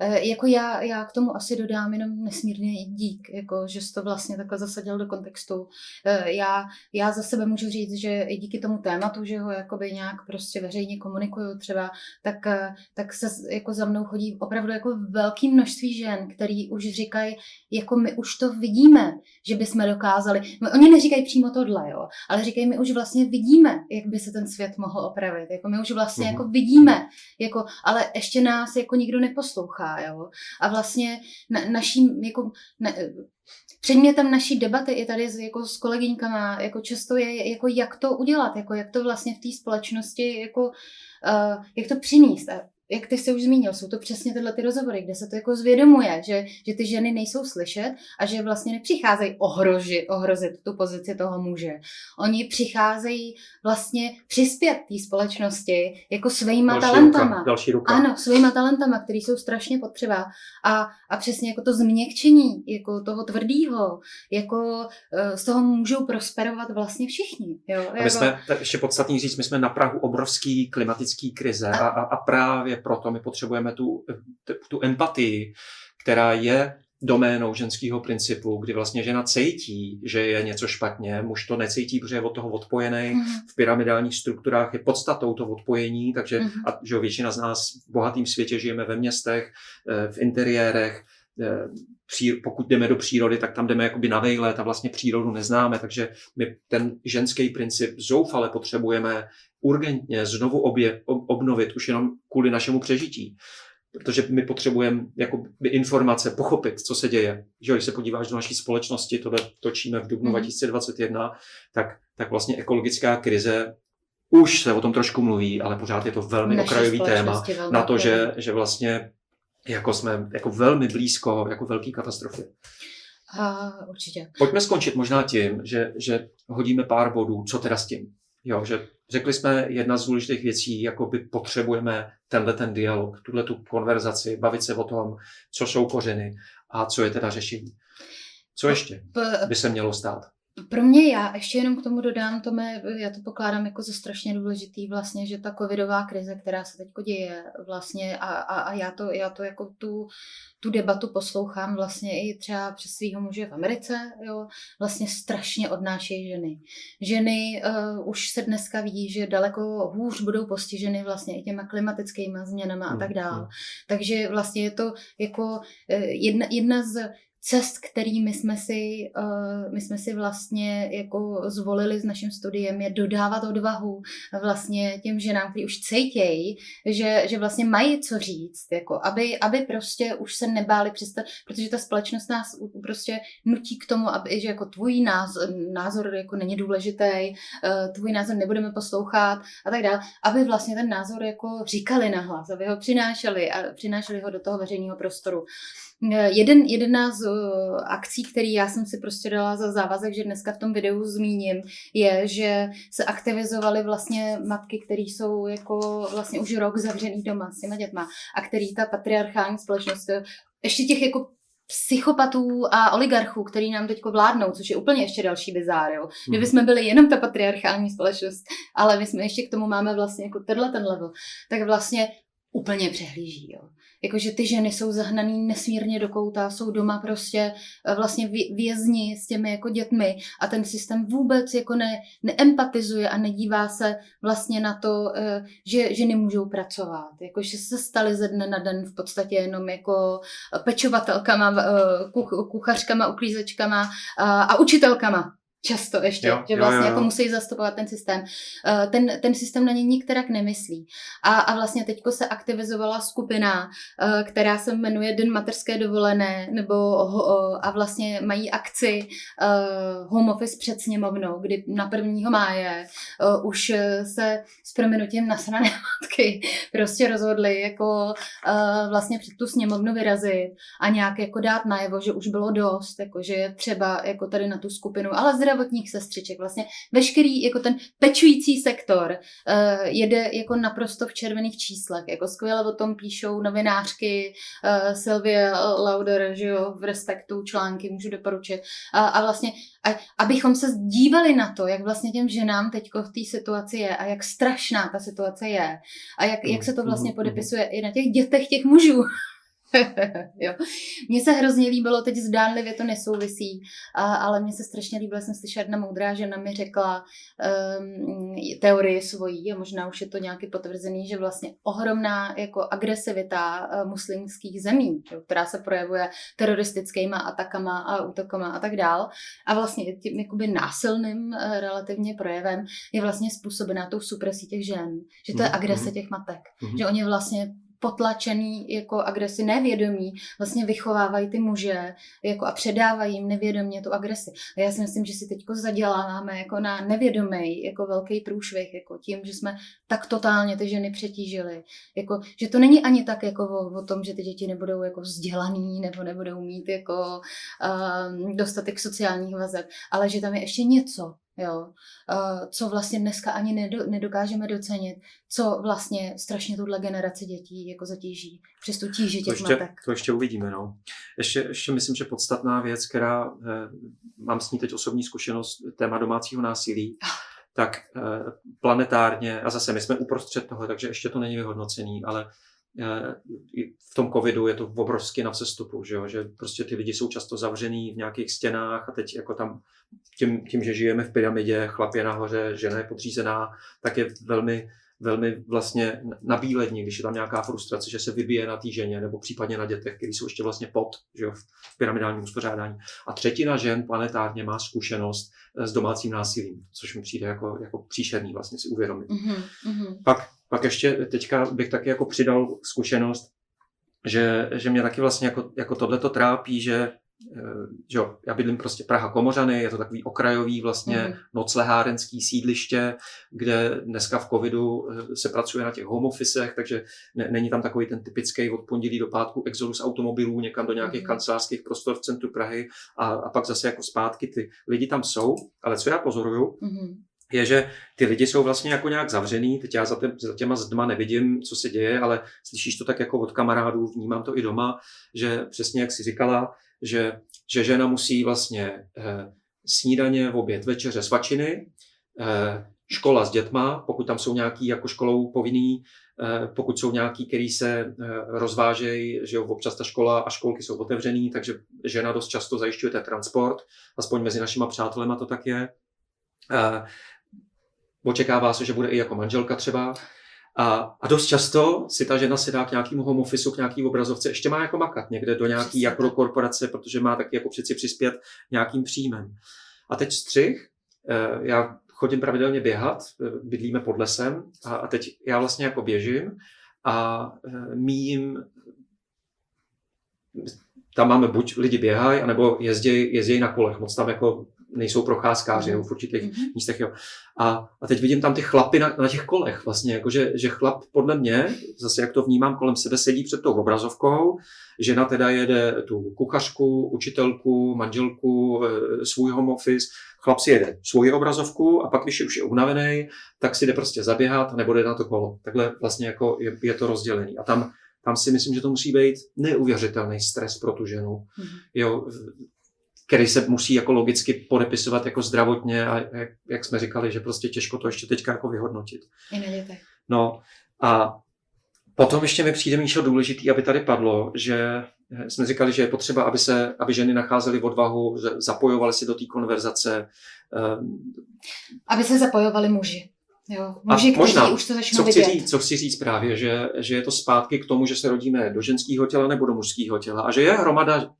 S1: E, jako já, já k tomu asi dodám jenom nesmírně dík, jako, že jsi to vlastně takhle zasadil do kontextu. E, já, já za sebe můžu říct, že i díky tomu tématu, že ho jakoby nějak prostě veřejně komunikuju třeba, tak, e, tak se jako za mnou chodí opravdu jako velké množství žen, který už říkají, jako my už to vidíme, že bychom dokázali. No, Oni neříkají přímo tohle, jo, ale říkají, my už vlastně vidíme, jak by se ten svět mohl opravit. Jako my už vlastně
S3: Mhm.
S1: Jako vidíme, jako, ale ještě nás jako nikdo neposlouchá, jo. A vlastně na, naším, jako, na, předmětem naší debaty i tady s, jako s kolegyňkama, jako často je, jako jak to udělat, jako jak to vlastně v té společnosti, jako, uh, jak to přinést. A jak ty jsi už zmínil, jsou to přesně tyhle ty rozhovory, kde se to jako zvědomuje, že, že ty ženy nejsou slyšet a že vlastně nepřicházejí ohrožit, ohrozit tu pozici toho muže. Oni přicházejí vlastně přispět té společnosti jako svýma
S3: Další
S1: talentama.
S3: ruka, další ruka.
S1: Ano, svýma talentama, který jsou strašně potřeba. A, a přesně jako to změkčení, jako toho tvrdýho, jako eh, z toho můžou prosperovat vlastně všichni. Jo?
S3: A my
S1: Jako,
S3: jsme, je ještě podstatný říct, my jsme na Prahu obrovský klimatický krize a, a, a právě proto my potřebujeme tu, tu empatii, která je doménou ženského principu, kdy vlastně žena cítí, že je něco špatně, muž to necítí, protože je od toho odpojený.
S1: Mhm,
S3: V pyramidálních strukturách je podstatou to odpojení, takže
S1: mhm.
S3: a, že většina z nás v bohatém světě žijeme ve městech, eh, v interiérech, pokud jdeme do přírody, tak tam jdeme jakoby na vejlet a vlastně přírodu neznáme, takže my ten ženský princip zoufale potřebujeme urgentně znovu obje, ob, obnovit už jenom kvůli našemu přežití. Protože my potřebujeme jako informace, pochopit, co se děje. Že když se podíváš do naší společnosti, tohle točíme v dubnu
S1: Mhm.
S3: 2021, tak, tak vlastně ekologická krize už se o tom trošku mluví, ale pořád je to velmi
S1: Naší
S3: okrajový téma
S1: velmi
S3: na to, že, že vlastně jako jsme jako velmi blízko jako velký katastrofě.
S1: A, určitě.
S3: Pojďme skončit možná tím, že, že hodíme pár bodů, co teda s tím. Jo, že řekli jsme jedna z důležitých věcí, jako by potřebujeme tenhle ten dialog, tuhle tu konverzaci, bavit se o tom, co jsou kořeny a co je teda řešení. Co ještě by se mělo stát?
S1: Pro mě já ještě jenom k tomu dodám, Tome, já to pokládám jako za strašně důležitý vlastně, že ta covidová krize, která se teď děje vlastně a, a, a já, to, já to jako tu, tu debatu poslouchám vlastně i třeba přes svého muže v Americe, jo, vlastně strašně odnášejí ženy. Ženy uh, už se dneska vidí, že daleko hůř budou postiženy vlastně i těma klimatickými změnama a tak
S3: Hmm,
S1: dále.
S3: hmm.
S1: Takže vlastně je to jako eh, jedna, jedna z cest, kterými jsme si, uh, my jsme si vlastně jako zvolili s naším studiem, je dodávat odvahu vlastně těm ženám, kteří už cejtějí, že, že vlastně mají co říct, jako aby, aby prostě už se nebáli přestat, protože ta společnost nás prostě nutí k tomu, aby, že jako tvůj názor, názor jako není důležitý, uh, tvůj názor nebudeme poslouchat a tak dále, aby vlastně ten názor jako říkali nahlas, aby ho přinášeli a přinášeli ho do toho veřejného prostoru. Eh, jeden, jedna z uh, akcí, který já jsem si prostě dala za závazek, že dneska v tom videu zmíním, je, že se aktivizovaly vlastně matky, které jsou jako vlastně už rok zavřený doma s těma dětma a který ta patriarchální společnost, eh, ještě těch jako psychopatů a oligarchů, který nám teď vládnou, což je úplně ještě další bizár. Jo. Kdyby jsme byli jenom ta patriarchální společnost, ale my jsme ještě k tomu máme vlastně jako tenhle ten level, tak vlastně úplně přehlíží. Jo. Jakože ty ženy jsou zahnaný nesmírně do kouta, jsou doma prostě eh, vlastně vězni s těmi jako dětmi a ten systém vůbec jako ne, neempatizuje a nedívá se vlastně na to, eh, že ženy můžou pracovat. Jakože se staly ze dne na den v podstatě jenom jako pečovatelkama, eh, kuchařkama, uklízečkama a učitelkama. Často ještě, jo, že vlastně jo, jo. jako musí zastupovat ten systém. Eh, ten, ten systém na ně nikterak nemyslí. A, a vlastně teďko se aktivizovala skupina, eh, která se jmenuje Den materské dovolené, nebo a vlastně mají akci eh, Home Office před sněmovnou, kdy na 1. máje už se s proměnutím nasrané matky [laughs] prostě rozhodli jako vlastně před tu sněmovnu vyrazit a nějak jako dát najevo, že už bylo dost, jako že je třeba jako tady na tu skupinu, ale zdravotních sestřiček, vlastně veškerý jako ten pečující sektor uh, jede jako naprosto v červených číslech. Jako skvěle o tom píšou novinářky uh, Sylvia Lauder, že jo, v Respektu články můžu doporučit. A, a vlastně, a, abychom se dívali na to, jak vlastně těm ženám teď v té situaci je a jak strašná ta situace je a jak, jak se to vlastně mm-hmm. podepisuje i na těch dětech těch mužů. [laughs] jo. Mně se hrozně líbilo, teď zdánlivě to nesouvisí, a, ale mně se strašně líbilo, jsem slyšela, jedna moudrá žena mi řekla um, teorii svojí a možná už je to nějaký potvrzený, že vlastně ohromná jako agresivita uh, muslimských zemí, jo, která se projevuje teroristickými atakama a útokama a tak dál a vlastně tím jakoby násilným uh, relativně projevem je vlastně způsobená tou supresí těch žen, že to je mhm, agrese mhm. těch matek, mm-hmm. že oni vlastně potlačený jako agresi nevědomí, vlastně vychovávají ty muže jako a předávají jim nevědomě tu agresi. A já si myslím, že si teď zaděláváme jako na nevědomý, jako velký průšvih, jako tím, že jsme tak totálně ty ženy přetížili. Jako, že to není ani tak jako o, o tom, že ty děti nebudou jako vzdělaný nebo nebudou mít jako um, dostatek sociálních vazeb, ale že tam je ještě něco, jo, uh, co vlastně dneska ani nedo, nedokážeme docenit, co vlastně strašně tuhle generaci dětí jako zatíží, přes tu tíži těch to
S3: ještě,
S1: matek.
S3: To ještě uvidíme, no. Ještě, ještě myslím, že podstatná věc, která, eh, mám s ní teď osobní zkušenost, téma domácího násilí, ah. tak eh, planetárně, a zase my jsme uprostřed toho, takže ještě to není vyhodnocený, ale Eh, v tom covidu je to obrovsky na vzestupu, že, jo? že prostě ty lidi jsou často zavřený v nějakých stěnách a teď jako tam tím, tím, že žijeme v pyramidě, chlap je nahoře, žena je podřízená, tak je velmi velmi vlastně nabílední, když je tam nějaká frustrace, že se vybije na té ženě nebo případně na dětech, kteří jsou ještě vlastně pod že jo, v pyramidálním uspořádání. A třetina žen planetárně má zkušenost eh, s domácím násilím, což mi přijde jako, jako příšerný vlastně si uvědomit. Mm-hmm. Pak, pak ještě teďka bych taky jako přidal zkušenost, že, že mě taky vlastně jako, jako tohle to trápí, že Eh, že jo, já bydlím prostě Praha Komořany, je to takový okrajový vlastně mm. noclehárenský sídliště, kde dneska v covidu eh, se pracuje na těch home officech, takže ne, není tam takový ten typický od pondělí do pátku exodus automobilů někam do nějakých mm. kancelářských prostor v centru Prahy a, a pak zase jako zpátky ty lidi tam jsou, ale co já pozoruju, mm je, že ty lidi jsou vlastně jako nějak zavřený, teď já za, tě, za těma zdma nevidím, co se děje, ale slyšíš to tak jako od kamarádů, vnímám to i doma, že přesně jak si říkala, že, že žena musí vlastně eh, snídaně, oběd, večeře, svačiny, eh, škola s dětma, pokud tam jsou nějaký jako školou povinný, eh, pokud jsou nějaký, který se eh, rozvážejí, že jo, občas ta škola a školky jsou otevřený, takže žena dost často zajišťuje ten transport, aspoň mezi našima přátelema to tak je. Očekává se, že bude i jako manželka třeba. A, a dost často si ta žena se dá k nějakému home officeu, k nějaký obrazovce, ještě má jako makat někde do nějaký jako korporace, protože má taky jako přeci přispět nějakým příjmem. A teď střih, eh, já chodím pravidelně běhat, eh, bydlíme pod lesem a, a teď já vlastně jako běžím a eh, míjím tam máme buď lidi běhají, anebo jezdí, jezdí na kolech, moc tam jako nejsou procházkáři nebo v určitých
S1: Mhm.
S3: místech. Jo. A, a teď vidím tam ty chlapy na, na těch kolech vlastně, jako že, že chlap podle mě, zase jak to vnímám kolem sebe, sedí před tou obrazovkou, žena teda jede tu kuchařku, učitelku, manželku, eh, svůj home office, chlap si jede svoji obrazovku a pak, když je už je unavený, tak si jde prostě zaběhat nebo jde na to kolo. Takhle vlastně jako je, je to rozdělený. A tam, tam si myslím, že to musí být neuvěřitelný stres pro tu ženu,
S1: Mhm.
S3: jo, který se musí jako logicky podepisovat jako zdravotně a jak, jak jsme říkali, že prostě těžko to ještě teďka jako vyhodnotit.
S1: I na dětech.
S3: No a potom ještě mi přijde, Míšo, důležitý, aby tady padlo, že jsme říkali, že je potřeba, aby, se, aby ženy nacházely odvahu, zapojovaly se do té konverzace. ehm,
S1: Aby se zapojovali muži. Jo, muži, kteří
S3: možná,
S1: už to
S3: Co chci,
S1: vidět.
S3: říct, co chci říct právě, že, že je to zpátky k tomu, že se rodíme do ženského těla nebo do mužského těla a že je hromada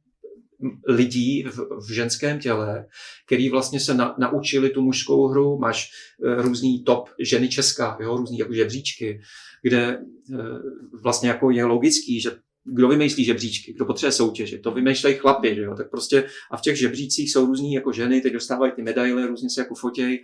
S3: lidí v, v ženském těle, který vlastně se na, naučili tu mužskou hru, máš e, různý top ženy česká, jo, různý jako žebříčky, kde e, vlastně jako je logický, že kdo vymýšlí žebříčky, kdo potřebuje soutěže, to vymýšlejí chlapi, že jo, tak prostě a v těch žebřících jsou různý jako ženy, teď dostávají ty medaile, různě se jako fotějí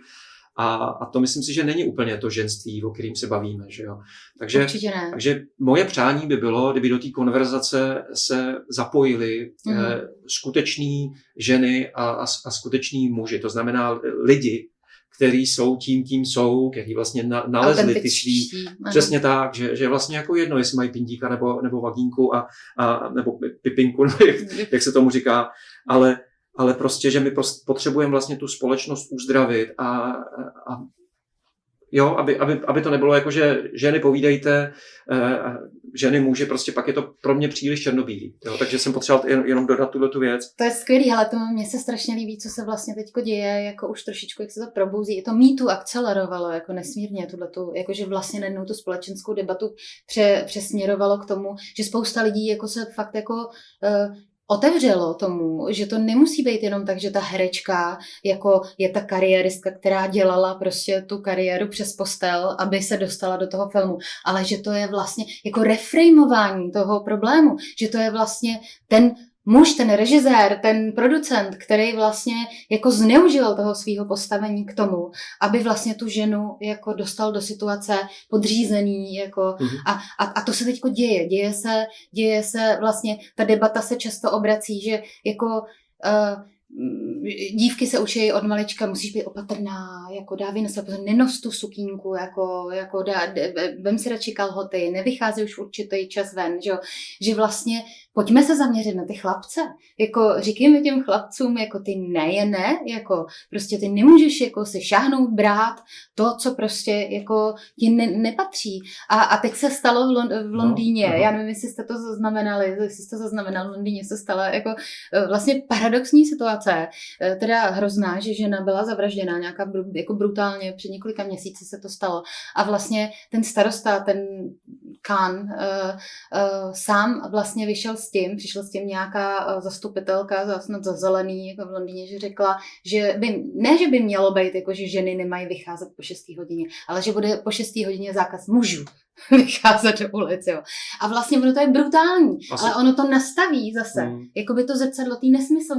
S3: a, a to myslím si, že není úplně to ženství, o kterým se bavíme, že jo. Takže
S1: Určitě ne.
S3: takže moje přání by bylo, kdyby do té konverzace se zapojili
S1: Mhm.
S3: mm. skuteční ženy a, a, a skuteční muži. To znamená lidi, kteří jsou tím, tím jsou, kteří vlastně na, nalezli ty svý. Přesně tak, že, že vlastně jako jedno, jestli mají pindíka nebo, nebo vagínku a, a, nebo pipinku, nebo jak, jak se tomu říká, ale, ale prostě, že my potřebujeme vlastně tu společnost uzdravit a, a jo, aby, aby, aby to nebylo jako, že ženy povídejte, eh, ženy muži, prostě pak je to pro mě příliš černobílý. Jo, takže jsem potřeboval jen, jenom dodat tuhle tu věc.
S1: To je skvělý, ale to mně se strašně líbí, co se vlastně teď děje, jako už trošičku, jak se to probouzí. I to mýtu akcelerovalo jako nesmírně, tuhletu, jakože vlastně najednou tu společenskou debatu pře, přesměrovalo k tomu, že spousta lidí jako se fakt jako uh, otevřelo tomu, že to nemusí být jenom tak, že ta herečka jako je ta kariéristka, která dělala prostě tu kariéru přes postel, aby se dostala do toho filmu, ale že to je vlastně jako reframování toho problému, že to je vlastně ten muž, ten režisér, ten producent, který vlastně jako zneužil toho svého postavení k tomu, aby vlastně tu ženu jako dostal do situace podřízený, jako
S3: Mhm.
S1: a, a, a to se teďko děje. Děje se, děje se vlastně, ta debata se často obrací, že jako uh, dívky se učí od malička, musíš být opatrná, jako dávej na sebe nenos tu sukínku, jako, jako dá, vem si radši kalhoty, nevychází už určitý čas ven, že, že vlastně pojďme se zaměřit na ty chlapce, jako říkejme těm chlapcům, jako ty ne je ne, jako prostě ty nemůžeš jako si šáhnout, brát to, co prostě jako ti ne, nepatří. A, a teď se stalo v, Lon- v Londýně,
S3: aha.
S1: já nevím, jestli jste to zaznamenali, jestli jste to zaznamenali, v Londýně se stala jako eh, vlastně paradoxní situace, eh, teda hrozná, že žena byla zavražděná nějaká jako brutálně, před několika měsíci se to stalo. A vlastně ten starosta, ten Khan, uh, uh, sám vlastně vyšel s tím, přišel s tím nějaká uh, zastupitelka, za, snad za zelený, jako v Londýně, že řekla, že by, ne, že by mělo být, jako že ženy nemají vycházet po 6. hodině, ale že bude po 6. hodině zákaz mužů [laughs] vycházet do ulic, jo. A vlastně ono to je brutální,
S3: Asi-
S1: ale ono to nastaví zase,
S3: Mm.
S1: jako by to zrcadlo té nesmysl,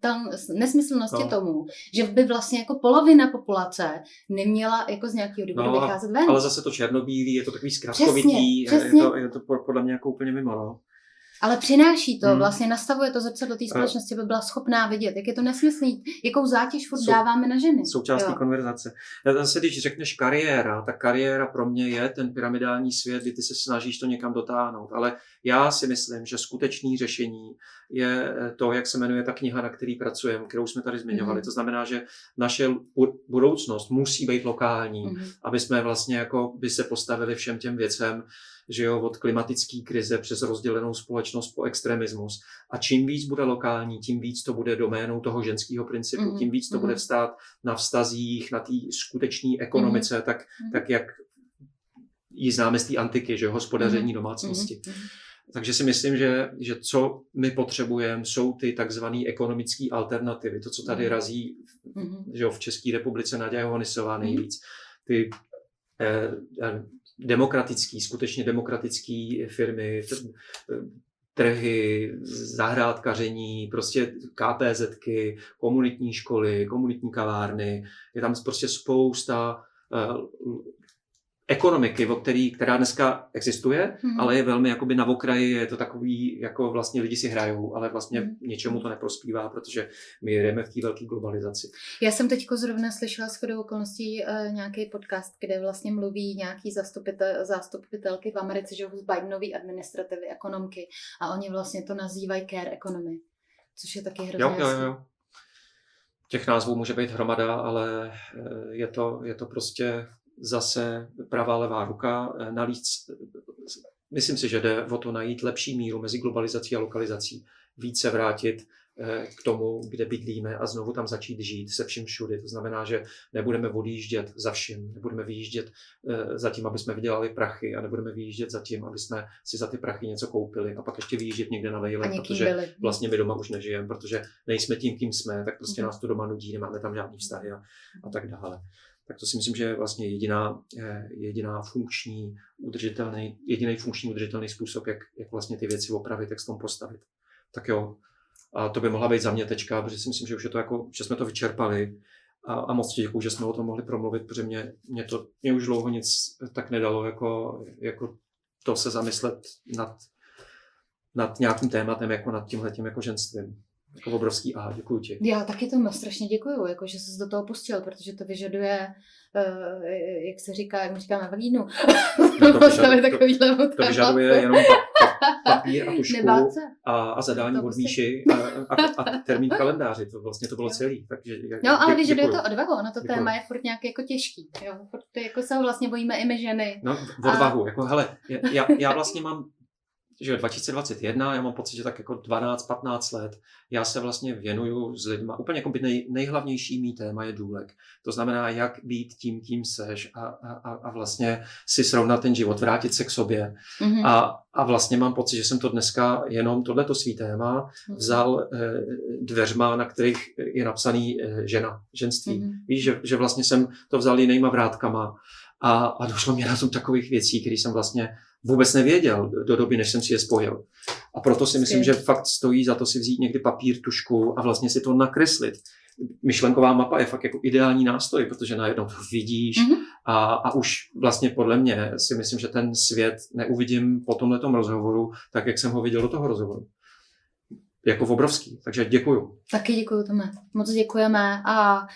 S1: tam, nesmyslnosti
S3: No.
S1: tomu, že by vlastně jako polovina populace neměla jako z nějakého důvodu
S3: No,
S1: vycházet ven.
S3: Ale zase to černobílý, je to takový zkratkovitý,
S1: Přesně,
S3: je, to, je to po- podle mě jako úplně mimo. No.
S1: Ale přináší to,
S3: Hmm.
S1: vlastně nastavuje to zrcadlo té společnosti, aby byla schopná vidět, jak je to nesmyslný, jakou zátěž furt
S3: Sou-
S1: dáváme na ženy.
S3: součástí
S1: Jo.
S3: konverzace. Já Zase, když řekneš kariéra, tak kariéra pro mě je ten pyramidální svět, kdy ty se snažíš to někam dotáhnout. Ale já si myslím, že skutečný řešení je to, jak se jmenuje ta kniha, na který pracujeme, kterou jsme tady zmiňovali.
S1: Mhm.
S3: To znamená, že naše bu- budoucnost musí být lokální,
S1: Mhm.
S3: aby jsme vlastně jako by se postavili všem těm věcem, že jo, od klimatické krize přes rozdělenou společnost po extremismus. A čím víc bude lokální, tím víc to bude doménou toho ženského principu,
S1: Mhm,
S3: tím víc to
S1: mhm.
S3: bude vstát na vztazích, na té skutečné ekonomice, tak,
S1: Mhm.
S3: tak jak ji známe z té antiky, že hospodaření domácnosti.
S1: Mhm.
S3: Takže si myslím, že, že co my potřebujeme, jsou ty takzvané ekonomické alternativy. To, co tady
S1: Mhm.
S3: razí
S1: Mhm.
S3: že jo, v České republice Naděja Johannisová
S1: Mhm.
S3: nejvíc. Ty eh, eh, demokratický, skutečně demokratický firmy, trhy, zahrádkaření, prostě KPZky, komunitní školy, komunitní kavárny. Je tam prostě spousta eh, ekonomiky, o který, která dneska existuje,
S1: Mhm.
S3: ale je velmi jakoby na okraji, je to takový, jako vlastně lidi si hrajou, ale vlastně
S1: Mhm.
S3: něčemu to neprospívá, protože my jedeme v té velké globalizaci.
S1: Já jsem teď zrovna slyšela shodou okolností uh, nějaký podcast, kde vlastně mluví nějaký zastupitel, zastupitelky v Americe, že z Bidenové administrativy, ekonomky a oni vlastně to nazývají care economy, což je taky hrozně
S3: Jo, jo,
S1: hezký.
S3: jo. Těch názvů může být hromada, ale eh, je to, je to prostě zase pravá levá ruka. Eh, Navíc eh, myslím si, že jde o to najít lepší míru mezi globalizací a lokalizací. Více vrátit eh, k tomu, kde bydlíme a znovu tam začít žít se vším všudy. To znamená, že nebudeme odjíždět za vším, nebudeme vyjíždět eh, za tím, aby jsme vydělali prachy a nebudeme vyjíždět za tím, aby jsme si za ty prachy něco koupili a pak ještě vyjíždět někde na vejlet,
S1: někým
S3: protože
S1: byli.
S3: vlastně my doma už nežijeme, protože nejsme tím, kým jsme, tak prostě
S1: Mhm.
S3: nás to doma nudí, nemáme tam žádný vztahy a, a tak dále. Tak to si myslím, že je vlastně jediná, eh, jediná funkční, udržitelný, jediný funkční udržitelný způsob, jak, jak vlastně ty věci opravit, jak se tomu postavit. Tak jo, a to by mohla být za mě tečka, protože si myslím, že už je to jako, že jsme to vyčerpali a, a moc ti děkuju, že jsme o tom mohli promluvit, protože mě, mě to mě už dlouho nic tak nedalo, jako, jako to se zamyslet nad, nad nějakým tématem, jako nad tímhletím jako ženstvím. Jako obrovský a děkuji ti.
S1: Já taky tomu strašně děkuju, jako, že jsi do toho pustil, protože to vyžaduje, uh, jak se říká, jak my říkáme, vagínu.
S3: No to [laughs] vyžaduje-
S1: takovýhle
S3: To
S1: témat.
S3: vyžaduje jenom pa, pa, papír a tušku a, a zadání
S1: To
S3: od Míši a, a, a termín v kalendáři. To vlastně to bylo celý. Takže,
S1: No, ale vyžaduje to odvahu, ono to
S3: Děkuju.
S1: téma je furt nějak jako těžký. Jo? Furt jako se ho vlastně bojíme i my ženy.
S3: No, odvahu. Jako, hele, já, já vlastně mám že 2021, já mám pocit, že tak jako 12-15 let, já se vlastně věnuju s lidma, úplně jako by nej, nejhlavnější mý téma je důlek. To znamená, jak být tím, kým seš a, a, a- vlastně si srovnat ten život, vrátit se k sobě.
S1: Mhm.
S3: A, a vlastně mám pocit, že jsem to dneska jenom tohleto svý téma vzal eh, dveřma, na kterých je napsaný eh, žena, ženství.
S1: Mhm.
S3: Víš, že, že vlastně jsem to vzal jinýma vrátkama a, a došlo mě na tom takových věcí, které jsem vlastně vůbec nevěděl do doby, než jsem si je spojil. A proto si myslím, že fakt stojí za to si vzít někdy papír, tušku a vlastně si to nakreslit. Myšlenková mapa je fakt jako ideální nástroj, protože najednou to vidíš
S1: Mhm.
S3: a, a už vlastně podle mě si myslím, že ten svět neuvidím po tomhletom rozhovoru tak, jak jsem ho viděl do toho rozhovoru. Jako v obrovský. Takže děkuju.
S1: Taky děkuji, Tome. Moc děkujeme a uh,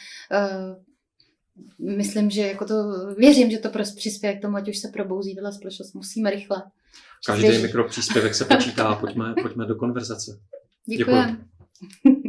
S1: myslím, že jako to, věřím, že to prostě přispěje k tomu, ať už se probouzí tahle společnost. Musíme rychle.
S3: Každý mikropříspěvek se počítá. Pojďme, pojďme do konverzace.
S1: Děkujeme.
S3: Děkuju.